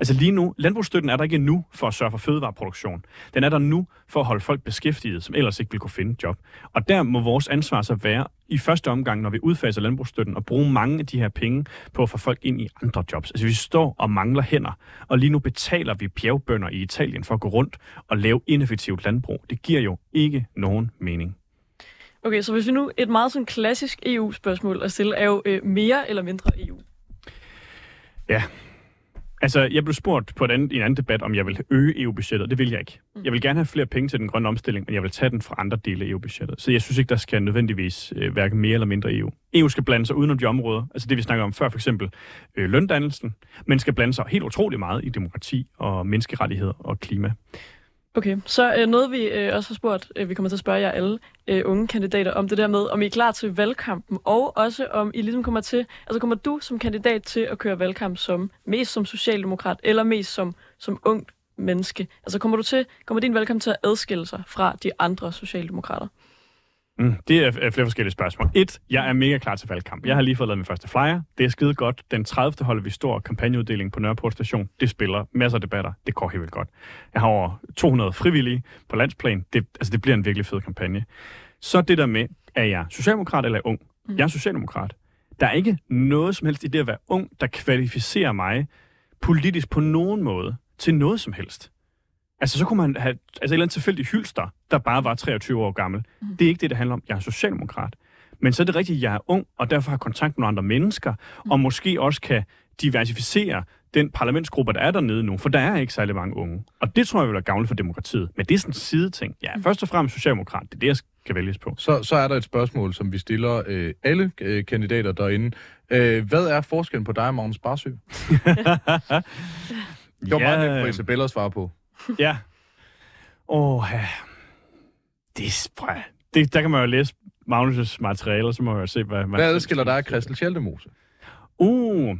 Altså lige nu, landbrugsstøtten er der ikke nu for at sørge for fødevareproduktion. Den er der nu for at holde folk beskæftiget, som ellers ikke vil kunne finde job. Og der må vores ansvar så være i første omgang, når vi udfaser landbrugsstøtten, at bruge mange af de her penge på at få folk ind i andre jobs. Altså vi står og mangler hænder, og lige nu betaler vi bjergbønder i Italien for at gå rundt og lave ineffektivt landbrug. Det giver jo ikke nogen mening. Okay, så hvis vi nu... Et meget sådan klassisk EU-spørgsmål at stille er jo øh, mere eller mindre EU. Altså, jeg blev spurgt på et andet, en anden debat, om jeg vil øge EU-budgettet. Det vil jeg ikke. Jeg vil gerne have flere penge til den grønne omstilling, men jeg vil tage den fra andre dele af EU-budgettet. Så jeg synes ikke, der skal nødvendigvis øh, hverken mere eller mindre EU. EU skal blande sig udenom de områder, altså det vi snakker om før, for eksempel øh, løndannelsen, men skal blande sig helt utrolig meget i demokrati og menneskerettigheder og klima. Okay, så øh, noget vi øh, også har spurgt, øh, vi kommer til at spørge jer alle øh, unge kandidater om det der med, om I er klar til valgkampen, og også om I ligesom kommer til, altså kommer du som kandidat til at køre valgkamp som mest som socialdemokrat, eller mest som, som ungt menneske? Altså kommer, du til, kommer din valgkamp til at adskille sig fra de andre socialdemokrater? Mm, det er er flere forskellige spørgsmål. Et, jeg er mega klar til valgkamp. Jeg har lige fået lavet min første flyer. Det er skide godt. Den 30. holder vi stor kampagneuddeling på Nørreport Station. Det spiller masser af debatter. Det går helt vildt godt. Jeg har over 200 frivillige på landsplan. Det, altså, det bliver en virkelig fed kampagne. Så det der med, er jeg socialdemokrat eller er ung? Mm. Jeg er socialdemokrat. Der er ikke noget som helst i det at være ung, der kvalificerer mig politisk på nogen måde til noget som helst. Altså, så kunne man have altså, et eller andet tilfældigt hylster, der bare var 23 år gammel. Mm. Det er ikke det, det handler om. Jeg er socialdemokrat. Men så er det rigtigt, at jeg er ung, og derfor har kontakt med nogle andre mennesker, mm. og måske også kan diversificere den parlamentsgruppe, der er dernede nu, for der er ikke særlig mange unge. Og det tror jeg vil være gavnligt for demokratiet. Men det er sådan en sideting. Ja, mm. først og fremmest socialdemokrat. Det er det, jeg skal vælges på. Så, så er der et spørgsmål, som vi stiller øh, alle øh, kandidater derinde. Øh, hvad er forskellen på dig og Magnus Barsø? det var ja. meget nemt for Isabella at svare på. ja. Åh, oh, ja. Det, det, der kan man jo læse Magnus' materialer, så må man jo se, hvad... Hvad adskiller dig af Christel Schaldemose? Uh,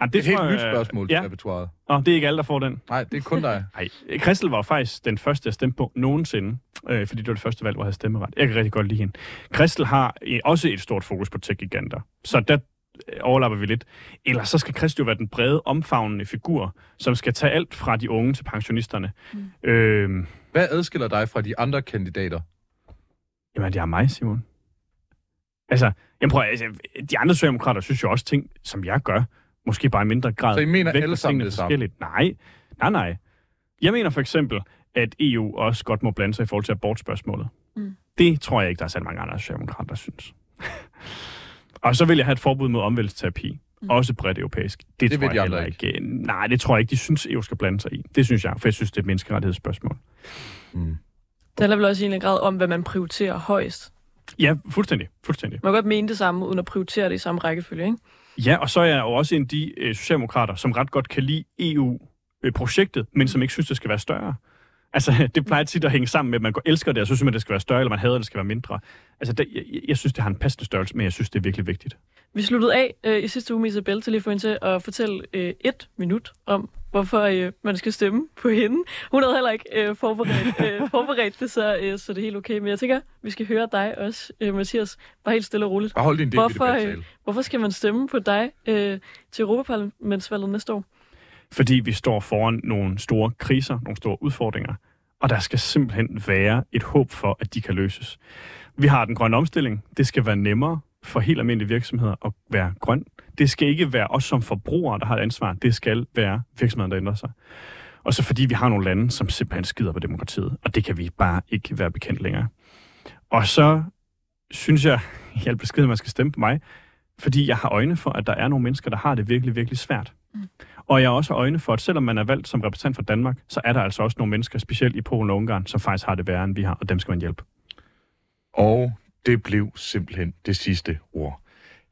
Ja, det, er et helt nyt spørgsmål ja. til repertoireet. Nå, det er ikke alle, der får den. Nej, det er kun dig. Nej, Christel var faktisk den første, jeg stemte på nogensinde, øh, fordi det var det første valg, hvor jeg havde stemmeret. Jeg kan rigtig godt lide hende. Christel har øh, også et stort fokus på tech-giganter, så der overlapper vi lidt. Eller så skal Christel jo være den brede, omfavnende figur, som skal tage alt fra de unge til pensionisterne. Mm. Øh, Hvad adskiller dig fra de andre kandidater? Jamen, det er mig, Simon. Altså, jeg prøver, altså, de andre socialdemokrater synes jo også ting, som jeg gør. Måske bare i mindre grad. Så I mener alle sammen det samme? Nej, nej, nej. Jeg mener for eksempel, at EU også godt må blande sig i forhold til abortspørgsmålet. Mm. Det tror jeg ikke, der er særlig mange andre socialdemokrater, der synes. og så vil jeg have et forbud mod omvælgsterapi. Mm. Også bredt europæisk. Det, det tror jeg heller ikke. ikke. Nej, det tror jeg ikke, de synes, EU skal blande sig i. Det synes jeg, for jeg synes, det er et menneskerettighedsspørgsmål. Mm. Det handler vel også i en grad om, hvad man prioriterer højst. Ja, fuldstændig. fuldstændig. Man kan godt mene det samme, uden at prioritere det i samme rækkefølge, ikke? Ja, og så er jeg jo også en af de øh, socialdemokrater, som ret godt kan lide EU-projektet, men som ikke synes, det skal være større. Altså, det plejer tit at hænge sammen med, at man går elsker det, og så synes man, det skal være større, eller man hader, det skal være mindre. Altså, det, jeg, jeg synes, det har en passende størrelse, men jeg synes, det er virkelig vigtigt. Vi sluttede af øh, i sidste uge med Isabel til lige få til at fortælle øh, et minut om, hvorfor øh, man skal stemme på hende. Hun havde heller ikke øh, forberedt, øh, forberedt det, så, øh, så det er helt okay. Men jeg tænker, vi skal høre dig også, øh, Mathias, bare helt stille og roligt. Bare hold din hvorfor, øh, hvorfor skal man stemme på dig øh, til Europaparlamentsvalget næste år? Fordi vi står foran nogle store kriser, nogle store udfordringer, og der skal simpelthen være et håb for, at de kan løses. Vi har den grønne omstilling. Det skal være nemmere for helt almindelige virksomheder at være grøn. Det skal ikke være os som forbrugere, der har et ansvar. Det skal være virksomheder, der ændrer sig. Og så fordi vi har nogle lande, som simpelthen skider på demokratiet, og det kan vi bare ikke være bekendt længere. Og så synes jeg, i al at man skal stemme på mig, fordi jeg har øjne for, at der er nogle mennesker, der har det virkelig, virkelig svært. Mm. Og jeg har også øjne for, at selvom man er valgt som repræsentant for Danmark, så er der altså også nogle mennesker, specielt i Polen og Ungarn, som faktisk har det værre, end vi har, og dem skal man hjælpe. Og det blev simpelthen det sidste ord.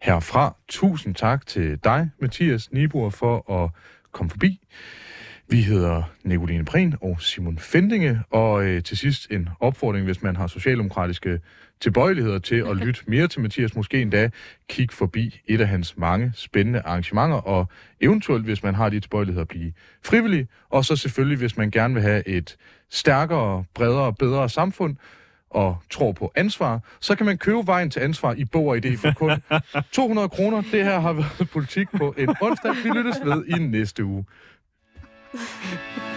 Herfra, tusind tak til dig, Mathias Nibor, for at komme forbi. Vi hedder Nicoline Prehn og Simon Fendinge, og øh, til sidst en opfordring, hvis man har socialdemokratiske tilbøjeligheder til at lytte mere til Mathias, måske endda kig forbi et af hans mange spændende arrangementer, og eventuelt, hvis man har de tilbøjeligheder, blive frivillig, og så selvfølgelig, hvis man gerne vil have et stærkere, bredere og bedre samfund, og tror på ansvar, så kan man købe vejen til ansvar i Bog og Idé for kun 200 kroner. Det her har været politik på en onsdag. Vi lyttes ved i næste uge. Yeah.